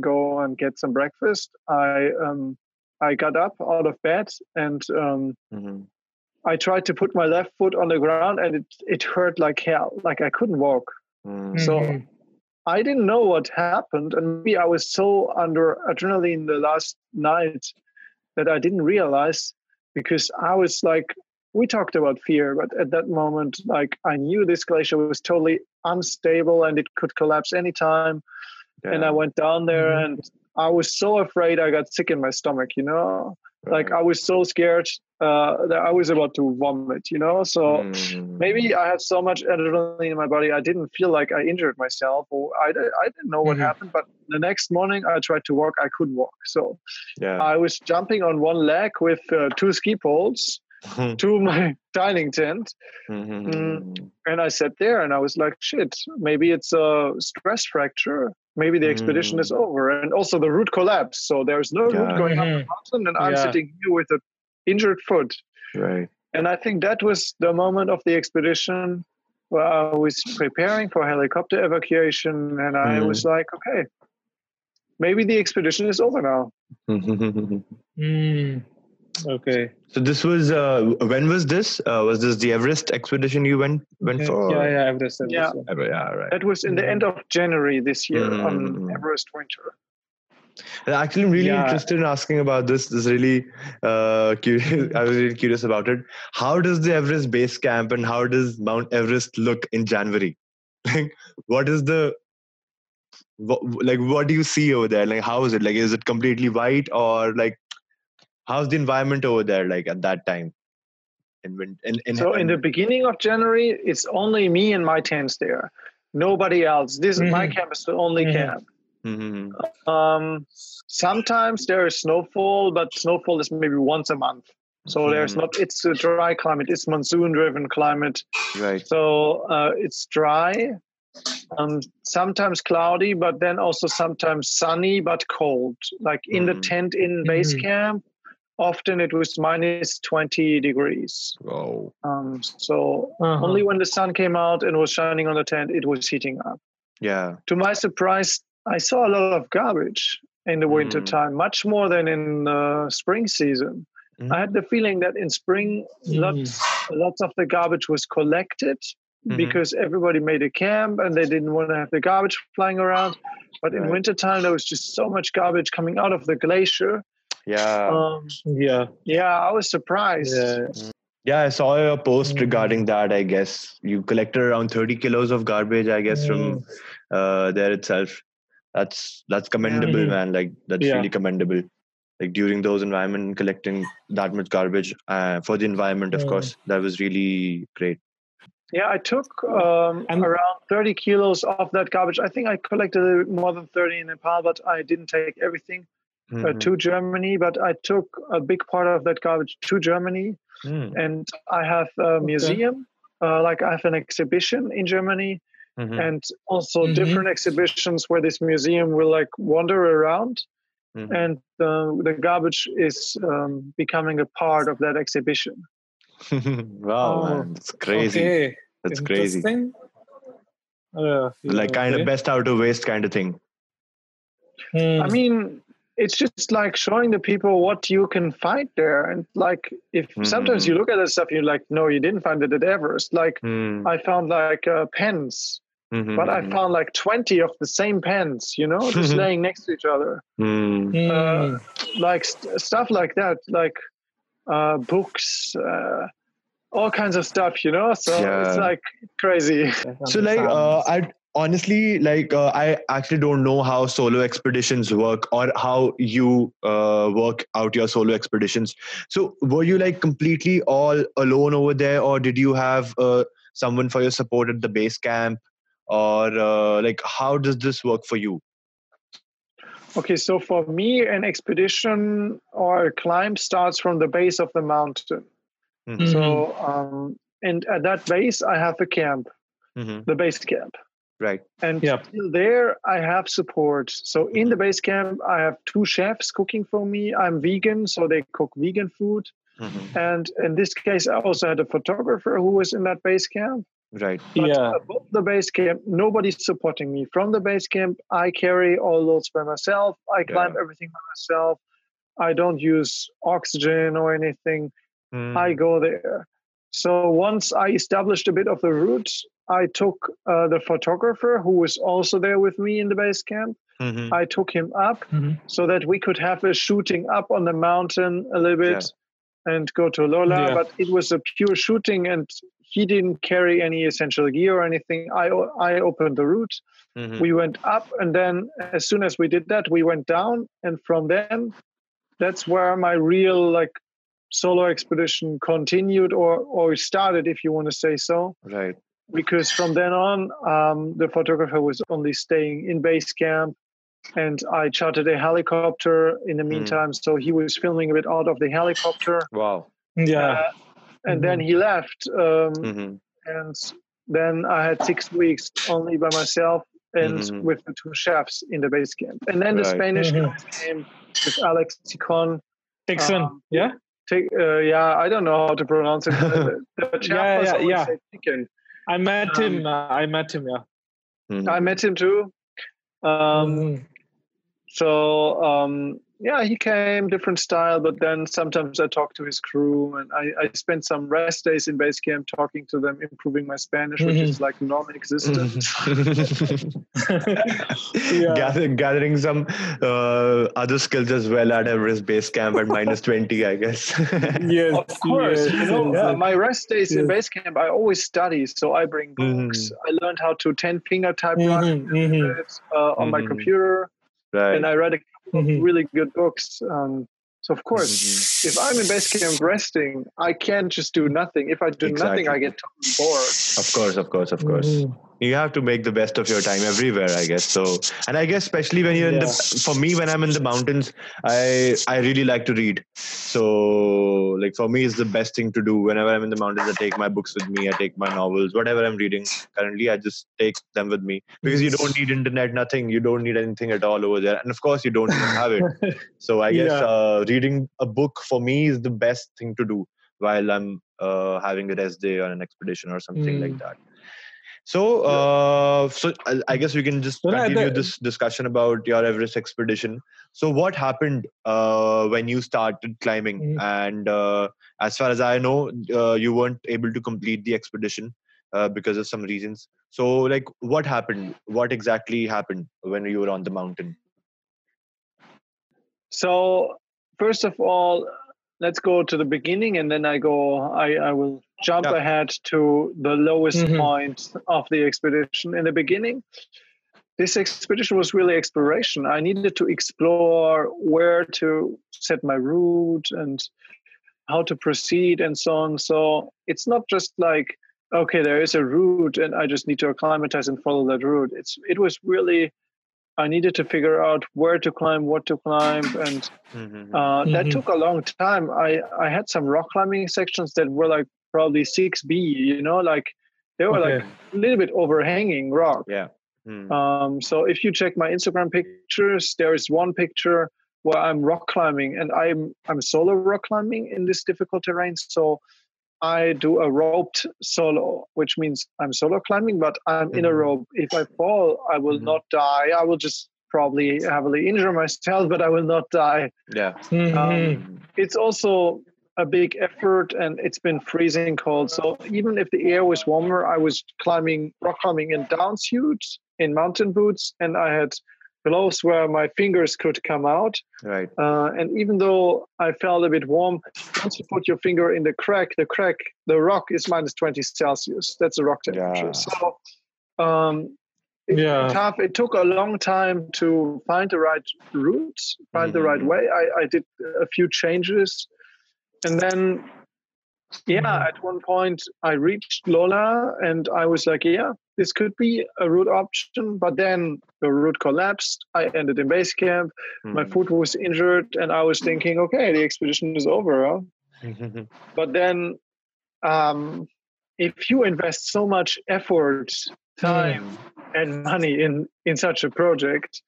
go and get some breakfast. I um, I got up out of bed and um, Mhm. I tried to put my left foot on the ground, and it it hurt like hell. Like I couldn't walk. Mm. So Mhm. I didn't know what happened, and maybe I was so under adrenaline the last night that I didn't realize because I was like, we talked about fear, but at that moment, like I knew this glacier was totally unstable and it could collapse anytime. And I went down there, Mhm. and I was so afraid I got sick in my stomach. You know, like I was so scared uh, that I was about to vomit. You know, so Mm. maybe I had so much adrenaline in my body, I didn't feel like I injured myself, or I, I didn't know what Mhm. happened. But the next morning, I tried to walk, I couldn't walk. So Yeah. I was jumping on one leg with uh, two ski poles to my dining tent, Mhm. and I sat there and I was like, shit, maybe it's a stress fracture. Maybe the expedition is over. And also the route collapsed. So there's no Yeah. route going up the Mhm. mountain, and I'm Yeah. sitting here with an injured foot. Right. And I think that was the moment of the expedition where I was preparing for helicopter evacuation. And I Mhm. was like, okay, maybe the expedition is over now. Mm. Okay. so this was uh, when was this? Uh, was this the Everest expedition you went went Yeah, for? yeah, yeah, Everest. Everest, Yeah. yeah. Ever- yeah, right. That was in the end of January this year on Mhm. Everest Winter. Actually, I'm really Yeah. interested in asking about this. This is really uh, curious. I was really curious about it. How does the Everest base camp and how does Mount Everest look in January? Like, what is the what, like? What do you see over there? Like, how is it? Like, is it completely white or like? How's the environment over there like at that time? In, win- in, in, So in the beginning of January, it's only me and my tents there. Nobody else. This is my Mhm. camp is the only Mhm. camp. Mhm. Um, sometimes there is snowfall, but snowfall is maybe once a month. So there's Mhm. not. It's a dry climate. It's monsoon-driven climate. right. So uh, it's dry, um, sometimes cloudy, but then also sometimes sunny but cold. Like in the Mhm. tent in base camp, often it was minus 20 degrees. Oh. Um, so Uh-huh. only when the sun came out and was shining on the tent, it was heating up. Yeah. To my surprise, I saw a lot of garbage in the winter Mm. time, much more than in the spring season. Mm. I had the feeling that in spring, lots, lots of the garbage was collected Mhm. because everybody made a camp and they didn't want to have the garbage flying around. But in Right. wintertime, there was just so much garbage coming out of the glacier. Yeah. Um, Yeah. yeah, I was surprised. Yeah. Yeah, I saw a post Mm. regarding that. I guess you collected around 30 kilos of garbage. I guess from Mm. uh, there itself. That's that's commendable, Mhm. man. Like that's Yeah. really commendable. Like during those environment, collecting that much garbage uh, for the environment, of Mm. course, that was really great. Yeah, I took um, around 30 kilos of that garbage. I think I collected a little bit more than 30 in Nepal, but I didn't take everything uh, Mhm. to Germany. But I took a big part of that garbage to Germany. Mm. And I have a museum, uh, like I have an exhibition in Germany, Mhm. and also Mhm. different exhibitions where this museum will like wander around. Mhm. and uh, the garbage is um, becoming a part of that exhibition. wow, Oh, man, that's crazy. Okay. That's crazy. Interesting. Uh, Like kind of best out of waste kind of thing. I mean, it's just like showing the people what you can find there, and like if sometimes Mhm. you look at that stuff, you're like, no, you didn't find it at Everest. Like Hmm. I found like uh, pens, Mhm, but I found like 20 of the same pens, you know, just laying next to each other. Hmm. uh, like st- stuff like that, like uh, books, uh, all kinds of stuff, you know. So it's like crazy. So like uh, I honestly like uh, I actually don't know how solo expeditions work or how you uh, work out your solo expeditions. So were you like completely all alone over there, or did you have uh, someone for your support at the base camp, or uh, like how does this work for you? Okay, so for me, an expedition or a climb starts from the base of the mountain. Mhm. So, um, and at that base, I have a camp, Mhm. the base camp. Right. And Yep. still there, I have support. So in the base camp, I have two chefs cooking for me. I'm vegan, so they cook vegan food. Mhm. And in this case, I also had a photographer who was in that base camp. Right. But yeah. above the base camp, nobody's supporting me. From the base camp, I carry all loads by myself. I climb everything by myself. I don't use oxygen or anything. Hmm. I go there. So once I established a bit of the route, I took uh, the photographer who was also there with me in the base camp. Mhm. I took him up Mhm. so that we could have a shooting up on the mountain a little bit and go to Lho La. Yeah. But it was a pure shooting, and he didn't carry any essential gear or anything. I I opened the route. Mhm. We went up, and then as soon as we did that, we went down, and from then, that's where my real like solo expedition continued or or started, if you want to say so Right. because from then on, um, the photographer was only staying in base camp, and I chartered a helicopter in the meantime. So he was filming a bit out of the helicopter, Wow. Yeah. uh, and then he left. Um, Mhm. And then I had six weeks only by myself and Mhm. with the two chefs in the base camp. And then the Right. Spanish Mhm. guys came with Alex Txikon. Dixon. Um, yeah. Take, uh, yeah, I don't know how to pronounce it. the, the chap Yeah, yeah, yeah. say chicken. I met um, him. Uh, I met him. Yeah. Mhm. I met him too. Um, Mhm. So um, yeah, he came different style, but then sometimes I talk to his crew, and I, I spent some rest days in base camp talking to them, improving my Spanish, which is like non-existent. Yeah. gathering, gathering some uh, other skills as well at Everest Base Camp at minus 20, I guess. yes. Of course, yes, you know, yes, uh, my rest days in base camp, I always study. So I bring books. I learned how to ten finger type mhm, uh, on my computer, right. and I read a couple of Mhm. really good books. Um, so of course, Mhm. if I'm in base camp resting, I can't just do nothing. If I do nothing, I get totally bored. Of course, of course, of course. Mhm. You have to make the best of your time everywhere, I guess. So, and I guess especially when you're in the, for me, when I'm in the mountains, I I really like to read. So, like for me, it's the best thing to do. Whenever I'm in the mountains, I take my books with me. I take my novels, whatever I'm reading. Currently, I just take them with me because you don't need internet, nothing. You don't need anything at all over there, and of course, you don't have it. So I guess Yeah. uh, reading a book for me is the best thing to do while I'm uh, having a rest day on an expedition or something like Mm. that. So, uh, so I, guess we can just continue this discussion about your Everest expedition. So, what happened uh, when you started climbing? Mm. And uh, as far as I know, uh, you weren't able to complete the expedition uh, because of some reasons. So, like, what happened? What exactly happened when you were on the mountain? So first of all, let's go to the beginning, and then I go. I, I will jump Yeah. ahead to the lowest Mhm. point of the expedition. In the beginning, this expedition was really exploration. I needed to explore where to set my route and how to proceed and so on. So it's not just like okay, there is a route, and I just need to acclimatize and follow that route. It's it was really I needed to figure out where to climb, what to climb, and Mhm. uh, that Mhm. took a long time. I I had some rock climbing sections that were like probably six B. You know, like they were like a little bit overhanging rock. yeah. Hmm. Um, so if you check my Instagram pictures, there is one picture where I'm rock climbing, and I'm I'm solo rock climbing in this difficult terrain. So I do a roped solo, which means I'm solo climbing, but I'm mm-hmm. in a mm-hmm. rope. If I fall, I will mm-hmm. not die. I will just probably heavily injure myself, but I will not die. Yeah. Mm-hmm. Um, it's also a big effort and it's been freezing cold. So even if the air was warmer, I was climbing, rock climbing in down suits, in mountain boots, and I had gloves where my fingers could come out. Right. Uh, and even though I felt a bit warm, once you put your finger in the crack, the crack, the rock is minus 20 Celsius. That's the rock temperature. Yeah. So um, it, yeah. tough. It took a long time to find the right route, find mm-hmm. the right way. I, I did a few changes. And then yeah, mm-hmm. at one point I reached Lho La and I was like, yeah, this could be a route option. But then the route collapsed. I ended in base camp. Mm-hmm. My foot was injured, and I was thinking, okay, the expedition is over. Huh? but then, um, if you invest so much effort, time, mm. and money in in such a project,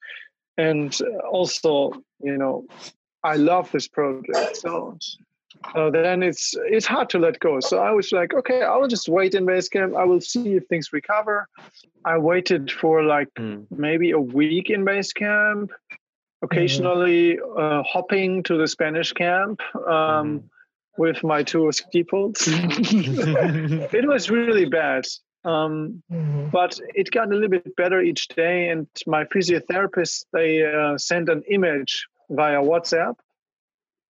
and also, you know, I love this project so uh, then it's it's hard to let go. So I was like, okay, I will just wait in base camp. I will see if things recover. I waited for like mm. maybe a week in base camp, occasionally mm. uh, hopping to the Spanish camp um, mm. with my two ski poles. it was really bad. Um, mm-hmm. But it got a little bit better each day, and my physiotherapist they uh, sent an image via WhatsApp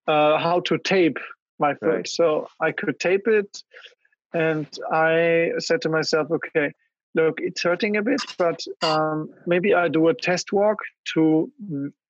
uh, how to tape my foot. Right. So I could tape it. And I said to myself, okay, look, it's hurting a bit, but um, maybe I do a test walk to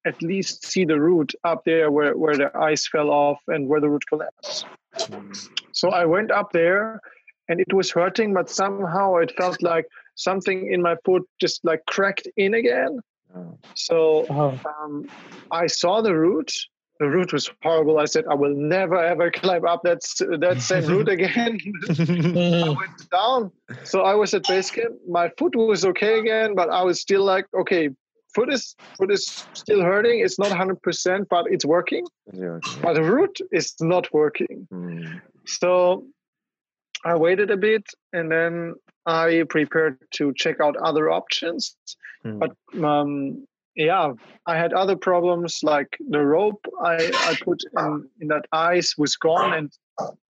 at least see the root up there where, where the ice fell off and where the root collapsed. Mm. So I went up there and it was hurting, but somehow it felt like something in my foot just like cracked in again. Oh. So oh. um, I saw the route the route was horrible. I said, I will never ever climb up that that same route again. I went down. So I was at base camp. My foot was okay again, but I was still like, okay, foot is foot is still hurting. It's not 100%, but it's working. Yeah, But the route is not working. Mm. So I waited a bit and then I prepared to check out other options. Mm. But um, yeah, I had other problems like the rope I, I put in, in that ice was gone. And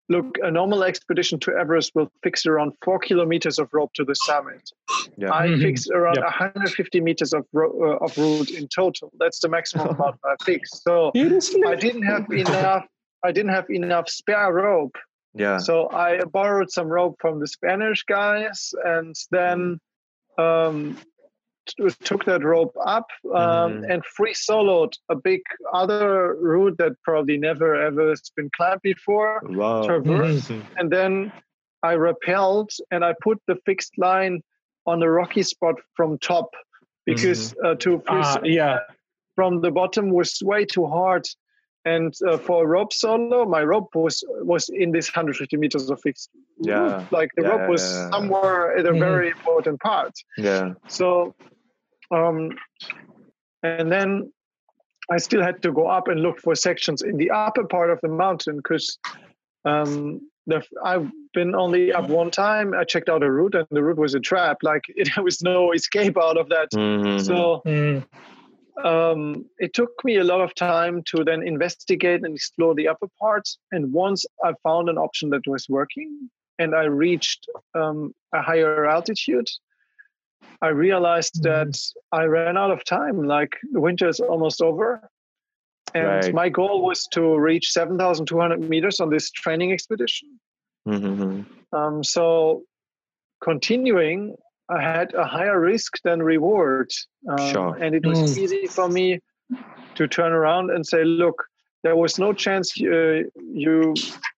look, a normal expedition to Everest will fix around four kilometers of rope to the summit. Yeah. I mm-hmm. fixed around 150 meters of, ro- uh, of route in total. That's the maximum amount I fixed. So I didn't have enough. I didn't have enough spare rope. Yeah. So I borrowed some rope from the Spanish guys, and then um, took that rope up um, mm. and free soloed a big other route that probably never ever has been climbed before. Wow. Traverse. Mm-hmm. And then I rappelled and I put the fixed line on the rocky spot from top because mm. uh, to uh, yeah from the bottom was way too hard. And uh, for a rope solo, my rope was was in this 150 meters of fixed. Yeah, like the yeah, rope was yeah, somewhere at a mm. very important part. Yeah. So um, and then I still had to go up and look for sections in the upper part of the mountain because um, the, I've been only up one time. I checked out a route and the route was a trap. Like it, there was no escape out of that. Mm-hmm. So mm. um, it took me a lot of time to then investigate and explore the upper parts. And once I found an option that was working and I reached um, a higher altitude, I realized mm-hmm. that I ran out of time. Like the winter is almost over. And right. my goal was to reach 7,200 meters on this training expedition. Mm-hmm. Um, so continuing, I had a higher risk than reward. Um, sure. And it was mm. easy for me to turn around and say, look, there was no chance uh, you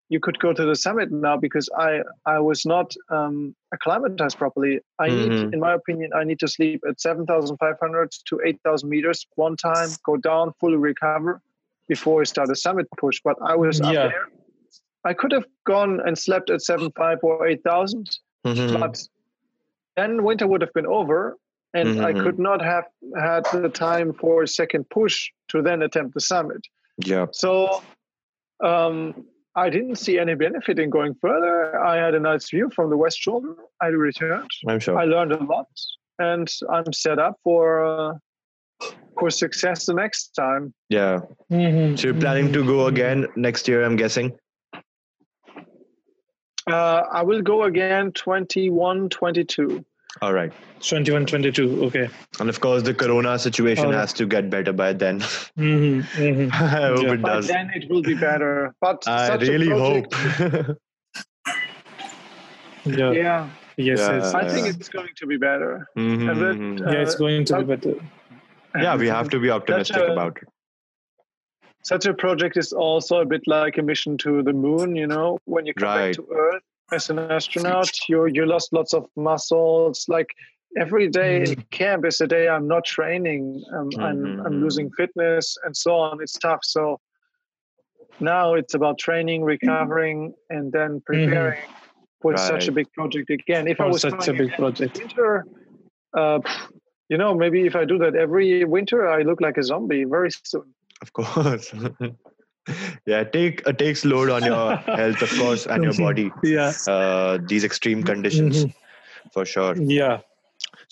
you could go to the summit now because I I was not um, acclimatized properly. I mm-hmm. need, in my opinion, I need to sleep at seven thousand five hundred to eight thousand meters one time, go down, fully recover before I start a summit push. But I was up there. I could have gone and slept at seven five or eight thousand, mm-hmm. but then winter would have been over, and I Mhm. could not have had the time for a second push to then attempt the summit. Yeah. So um, I didn't see any benefit in going further. I had a nice view from the west shoulder. I returned. I'm sure. I learned a lot, and I'm set up for uh, for success the next time. yeah. Mhm. So you're planning to go again next year, I'm guessing? Uh, I will go again 21, 22. All right. 21 22 okay And of course, the corona situation All right. has to get better by then. Mhm, mhm. I hope Yeah. it By does. then it will be better. But I such really project- hope. yeah Yeah, yes Yeah. yes I think it's going to be better. Mhm, And then, mhm. yeah it's uh, going to be better yeah, we have to be optimistic a- about it. Such a project is also a bit like a mission to the moon. You know, when you come Right. back to Earth as an astronaut, you you lost lots of muscles. Like every day in camp is a day I'm not training. Um, I'm I'm Mhm. losing fitness and so on. It's tough. So now it's about training, recovering, and then preparing for such a big project again. If I was such a big project. winter, uh, you know, maybe if I do that every winter, I look like a zombie very soon. Of course. yeah, take uh, takes load on your health, of course, and your body. yeah Uh, these extreme conditions, Mhm. for sure. yeah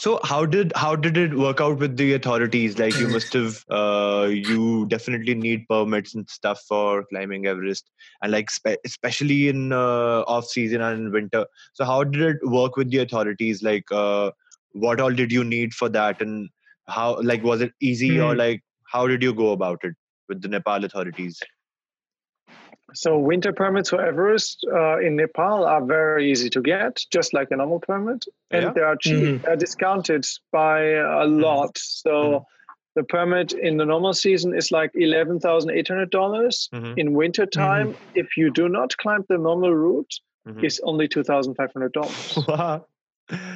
So how did how did it work out with the authorities? Like you must have uh, you definitely need permits and stuff for climbing Everest, and like spe- especially in uh, off season and in winter. So how did it work with the authorities? Like uh, what all did you need for that, and how like was it easy or Hmm. like how did you go about it with the Nepal authorities? So winter permits for Everest uh, in Nepal are very easy to get, just like a normal permit, and Yeah? they are cheap. Mhm. They're discounted by a lot. So the permit in the normal season is like eleven thousand eight hundred dollars. Mhm, In winter time, if you do not climb the normal route, mhm. it's only two thousand five hundred dollars. Wow.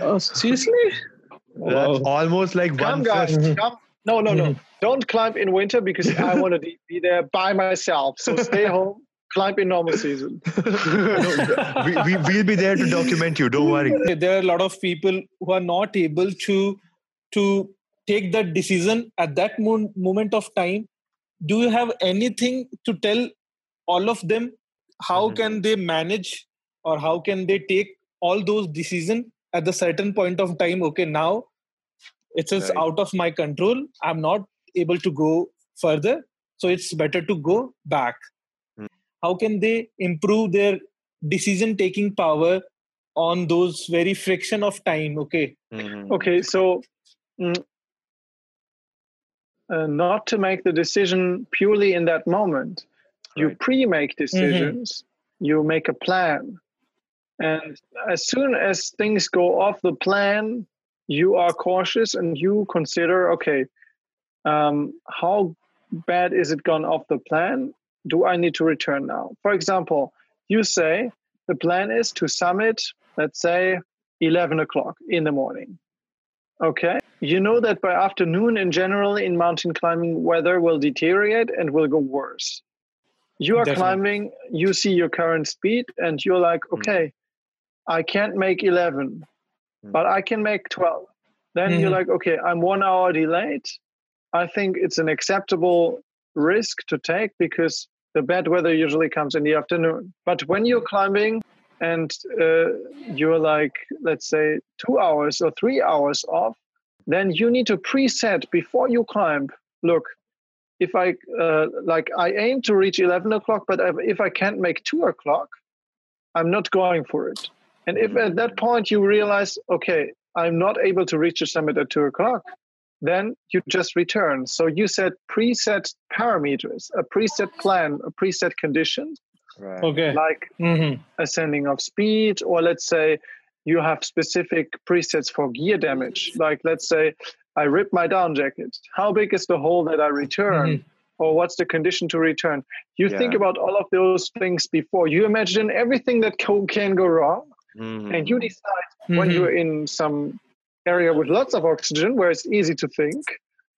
oh seriously That's Wow. almost like Come, one guys. Come. No, no, no. Don't climb in winter because I want to be there by myself. So stay home, climb in normal season. we, we, we'll be there to document you. Don't worry. there are a lot of people who are not able to to take that decision at that mo- moment of time do you have anything to tell all of them how Mhm. can they manage or how can they take all those decisions at the certain point of time okay now it's just Right. out of my control i'm not able to go further so it's better to go back. How can they improve their decision taking power on those very friction of time okay Mhm. Okay, so mm, uh, not to make the decision purely in that moment. You pre make decisions, you make a plan. And as soon as things go off the plan, you are cautious and you consider okay, um, how bad is it gone off the plan? Do I need to return now? For example, you say the plan is to summit, let's say, 11 o'clock in the morning. Okay. You know that by afternoon, in general, in mountain climbing, weather will deteriorate and will go worse. You are Definitely. climbing, you see your current speed, and you're like, Mm. okay, I can't make 11, Mm. but I can make 12. Then you're Mhm. like, okay, I'm one hour delayed. I think it's an acceptable risk to take because the bad weather usually comes in the afternoon. But when you're climbing and uh, you're like, let's say, two hours or three hours off, then you need to preset before you climb. Look, if I uh, like, I aim to reach 11 o'clock, but if- if I can't make two o'clock, I'm not going for it. And if at that point you realize, okay, I'm not able to reach the summit at two o'clock, then you just return. So you set preset parameters, a preset plan, a preset condition, Right. okay like Mhm. ascending of speed, or let's say you have specific presets for gear damage. Like let's say I rip my down jacket. How big is the hole that I return? Or what's the condition to return? You think about all of those things before. You imagine everything that co- can go wrong, Mhm. and you decide when Mhm. you're in some area with lots of oxygen where it's easy to think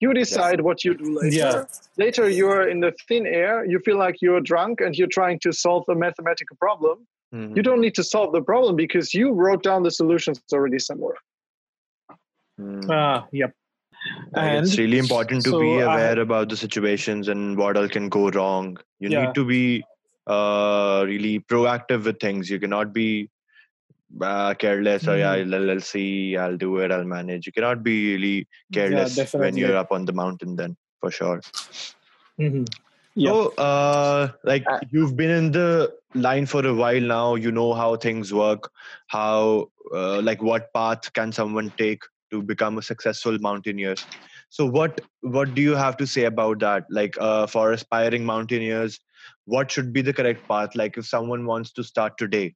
you decide what you do later Yeah. later you're in the thin air you feel like you're drunk and you're trying to solve a mathematical problem Mhm. you don't need to solve the problem because you wrote down the solutions already somewhere Hmm. Ah, yep. Like, it's really important to so be I- aware about the situations and what all can go wrong. You Yeah. need to be uh, really proactive with things. You cannot be uh, careless or yeah, Mhm. I'll, I'll see, I'll do it, I'll manage. You cannot be really Yeah, careless when you're up on the mountain. Then for sure. Mhm. Yeah. So, uh, like Uh, you've been in the line for a while now. You know how things work. How, uh, like, what path can someone take to become a successful mountaineer? So, what what do you have to say about that? Like, uh, for aspiring mountaineers, what should be the correct path? Like, if someone wants to start today,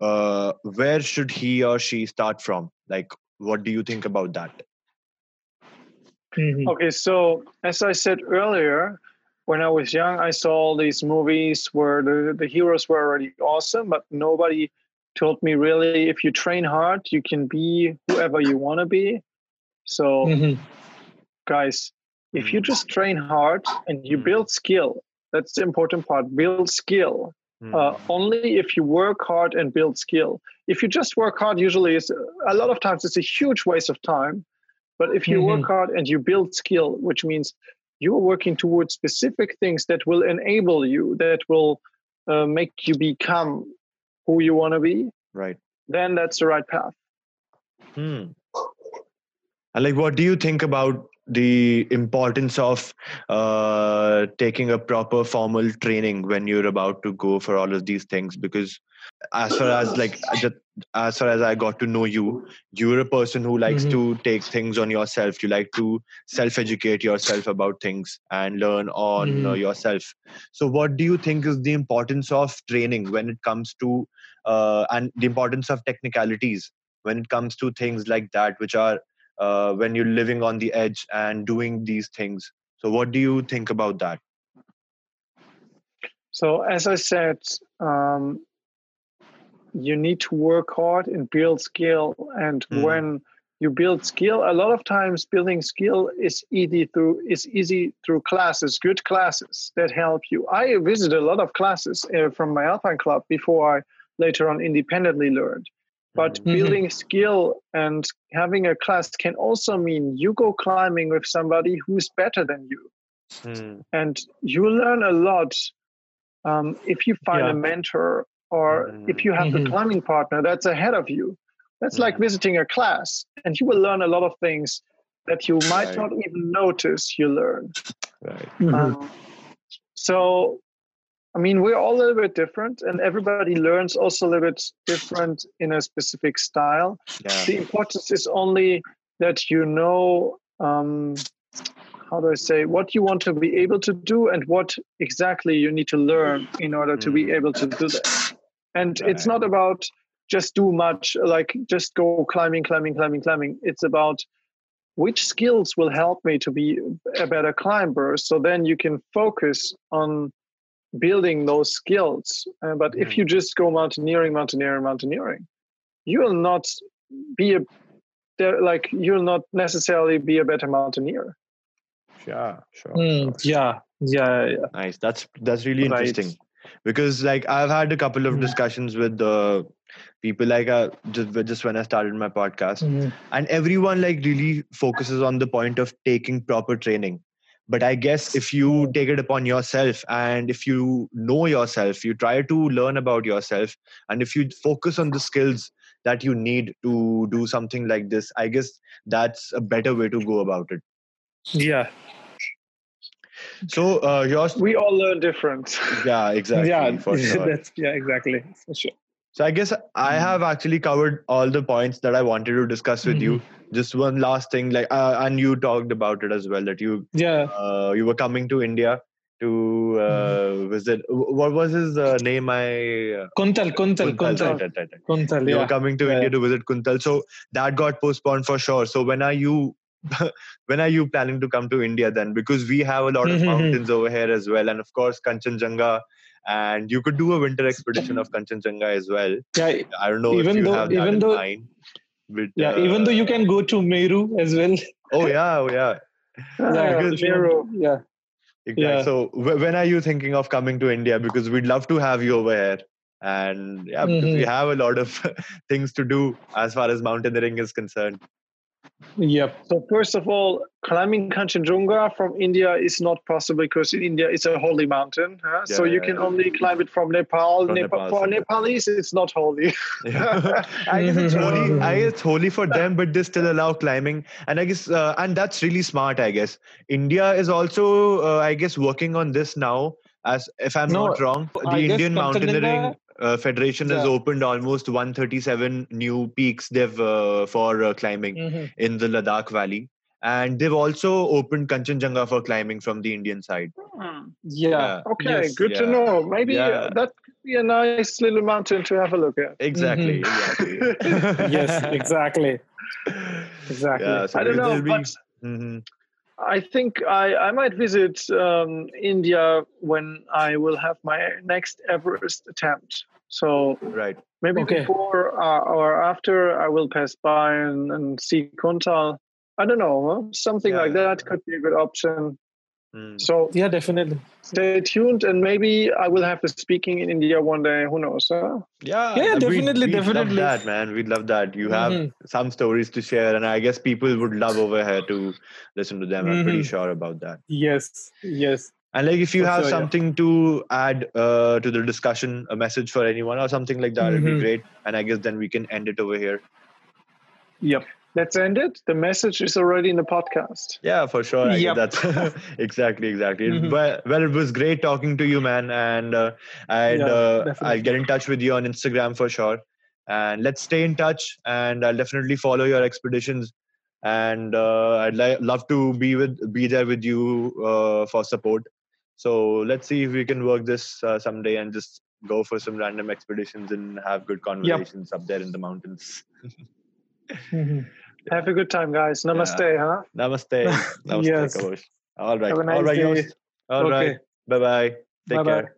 uh, where should he or she start from? Like, what do you think about that? Mhm. Okay, so as I said earlier, when I was young, I saw all these movies where the, the heroes were already awesome, but nobody told me really if you train hard, you can be whoever you want to be. So, Mhm. guys, if you Mm. just train hard and you Mm. build skill, that's the important part. Build skill. Hmm. Uh, only if you work hard and build skill. If you just work hard, usually it's a lot of times it's a huge waste of time. But if you work hard and you build skill, which means you're working towards specific things that will enable you, that will uh, make you become who you want to be, right. then that's the right path. Hmm. And like, what do you think about the importance of uh, taking a proper formal training when you're about to go for all of these things? Because as far as like as far as I got to know you, you're a person who likes Mhm. to take things on yourself. You like to self-educate yourself about things and learn on uh, Mhm. yourself. So, what do you think is the importance of training when it comes to uh, and the importance of technicalities when it comes to things like that, which are uh, when you're living on the edge and doing these things. So, what do you think about that? So, as I said, um, you need to work hard and build skill. And Mhm. when you build skill, a lot of times building skill is easy through is easy through classes, good classes that help you. I visited a lot of classes uh, from my Alpine club before I later on independently learned. But Mhm. Mhm. building skill and having a class can also mean you go climbing with somebody who's better than you Hmm. and you learn a lot um, if you find Yeah. a mentor or if you have the Mhm. climbing partner that's ahead of you that's like Mhm. visiting a class and you will learn a lot of things that you might Right. not even notice you learn Right. Mhm. um, so i mean we're all a little bit different and everybody learns also a little bit different in a specific style Yeah. the importance is only that you know um, how do I say what you want to be able to do and what exactly you need to learn in order to be Mhm. able to do that. And it's not about just do much like just go climbing, climbing, climbing, climbing. It's about which skills will help me to be a better climber. So then you can focus on building those skills. Uh, but if Mhm. you just go mountaineering, mountaineering, mountaineering, you will not be a there- like you'll not necessarily be a better mountaineer. Sure. Sure. Mm, sure. yeah, yeah, yeah. Nice. That's that's really Right. interesting because like I've had a couple of Mm. discussions with uh, people like uh, just just when I started my podcast, Mhm. and everyone like really focuses on the point of taking proper training. But I guess if you take it upon yourself and if you know yourself, you try to learn about yourself, and if you focus on the skills that you need to do something like this, I guess that's a better way to go about it. yeah, So uh, yours, We all learn different. yeah, exactly, yeah. for sure. That's yeah, exactly for sure. So I guess I Mm. have actually covered all the points that I wanted to discuss with you. Just one last thing, like, uh, and you talked about it as well that you Yeah, uh, you were coming to India to uh, visit. What was his uh, name? I uh, Kuntal, Kuntal, Kuntal, Kuntal, right, right, right, right. Kuntal. You were coming to Yeah. India to visit Kuntal, so that got postponed for sure. So when are you? when are you planning to come to India then? Because we have a lot of Mhm. mountains over here as well, and of course Kanchenjunga, and you could do a winter expedition of Kanchenjunga as well. yeah, I don't know Even if you though- have that even in though- mind. But, yeah. Even though you uh, can go to Meru as well. Oh yeah, oh yeah. Yeah, because- Miro. yeah. Exactly. Yeah. So wh- when are you thinking of coming to India? Because we'd love to have you over here. And yeah, because we have a lot of things to do as far as mountaineering is concerned. Yep. So first of all, climbing Kanchenjunga from India is not possible because in India it's a holy mountain. huh? so Yeah, you yeah, can yeah. only climb it from Nepal. From Nepal, Nepal, for so- Nepalis, it's not holy. Yeah. I guess it's holy. I guess it's holy for them, but they still allow climbing. And I guess, uh, and that's really smart. I guess India is also, uh, I guess, working on this now. As if I'm No, not wrong, the I Indian Mountaineering Kanchenjunga- uh, Federation has opened almost 137 new peaks they've uh, for uh, climbing Mhm. in the Ladakh Valley, and they've also opened Kanchenjunga for climbing from the Indian side. Yeah. Okay, Yes. good to know. Maybe uh, that could be a nice little mountain to have a look at. Exactly. Mm-hmm. Exactly. yes, exactly. Exactly. Yeah, so I don't know, be- but Mhm. I think I, I might visit um, India when I will have my next Everest attempt. So Right. maybe Okay. before uh, or after I will pass by and, and see Kuntal. I don't know, huh? something Yeah, like yeah, that could be a good option. Mm. So Yeah, definitely. stay tuned, and maybe I will have the speaking in India one day. Who knows? Huh? Yeah, Yeah, we'd- definitely, we'd definitely. Love that, man. We'd love that. You have Mhm. some stories to share, and I guess people would love over here to listen to them. I'm pretty Mhm. sure about that. Yes. Yes. And like, if you have sure, yeah. something to add uh, to the discussion, a message for anyone or something like that, it'd be Mhm. great. And I guess then we can end it over here. Yep. Let's end it. The message is already in the podcast. Yeah, for sure. I Yep. that's exactly, exactly. Mhm. Well, well, it was great talking to you, man. And uh, I'd, Yeah, uh, I'll get in touch with you on Instagram for sure. And let's stay in touch. And I'll definitely follow your expeditions. And uh, I'd li- love to be with, be there with you uh, for support. So let's see if we can work this uh, someday and just go for some random expeditions and have good conversations up there in the mountains. Mhm. Have a good time, guys. Namaste, huh? Namaste. Namaste, Yes. All right. Have a nice All right. All right. Bye bye. Take Bye-bye. care.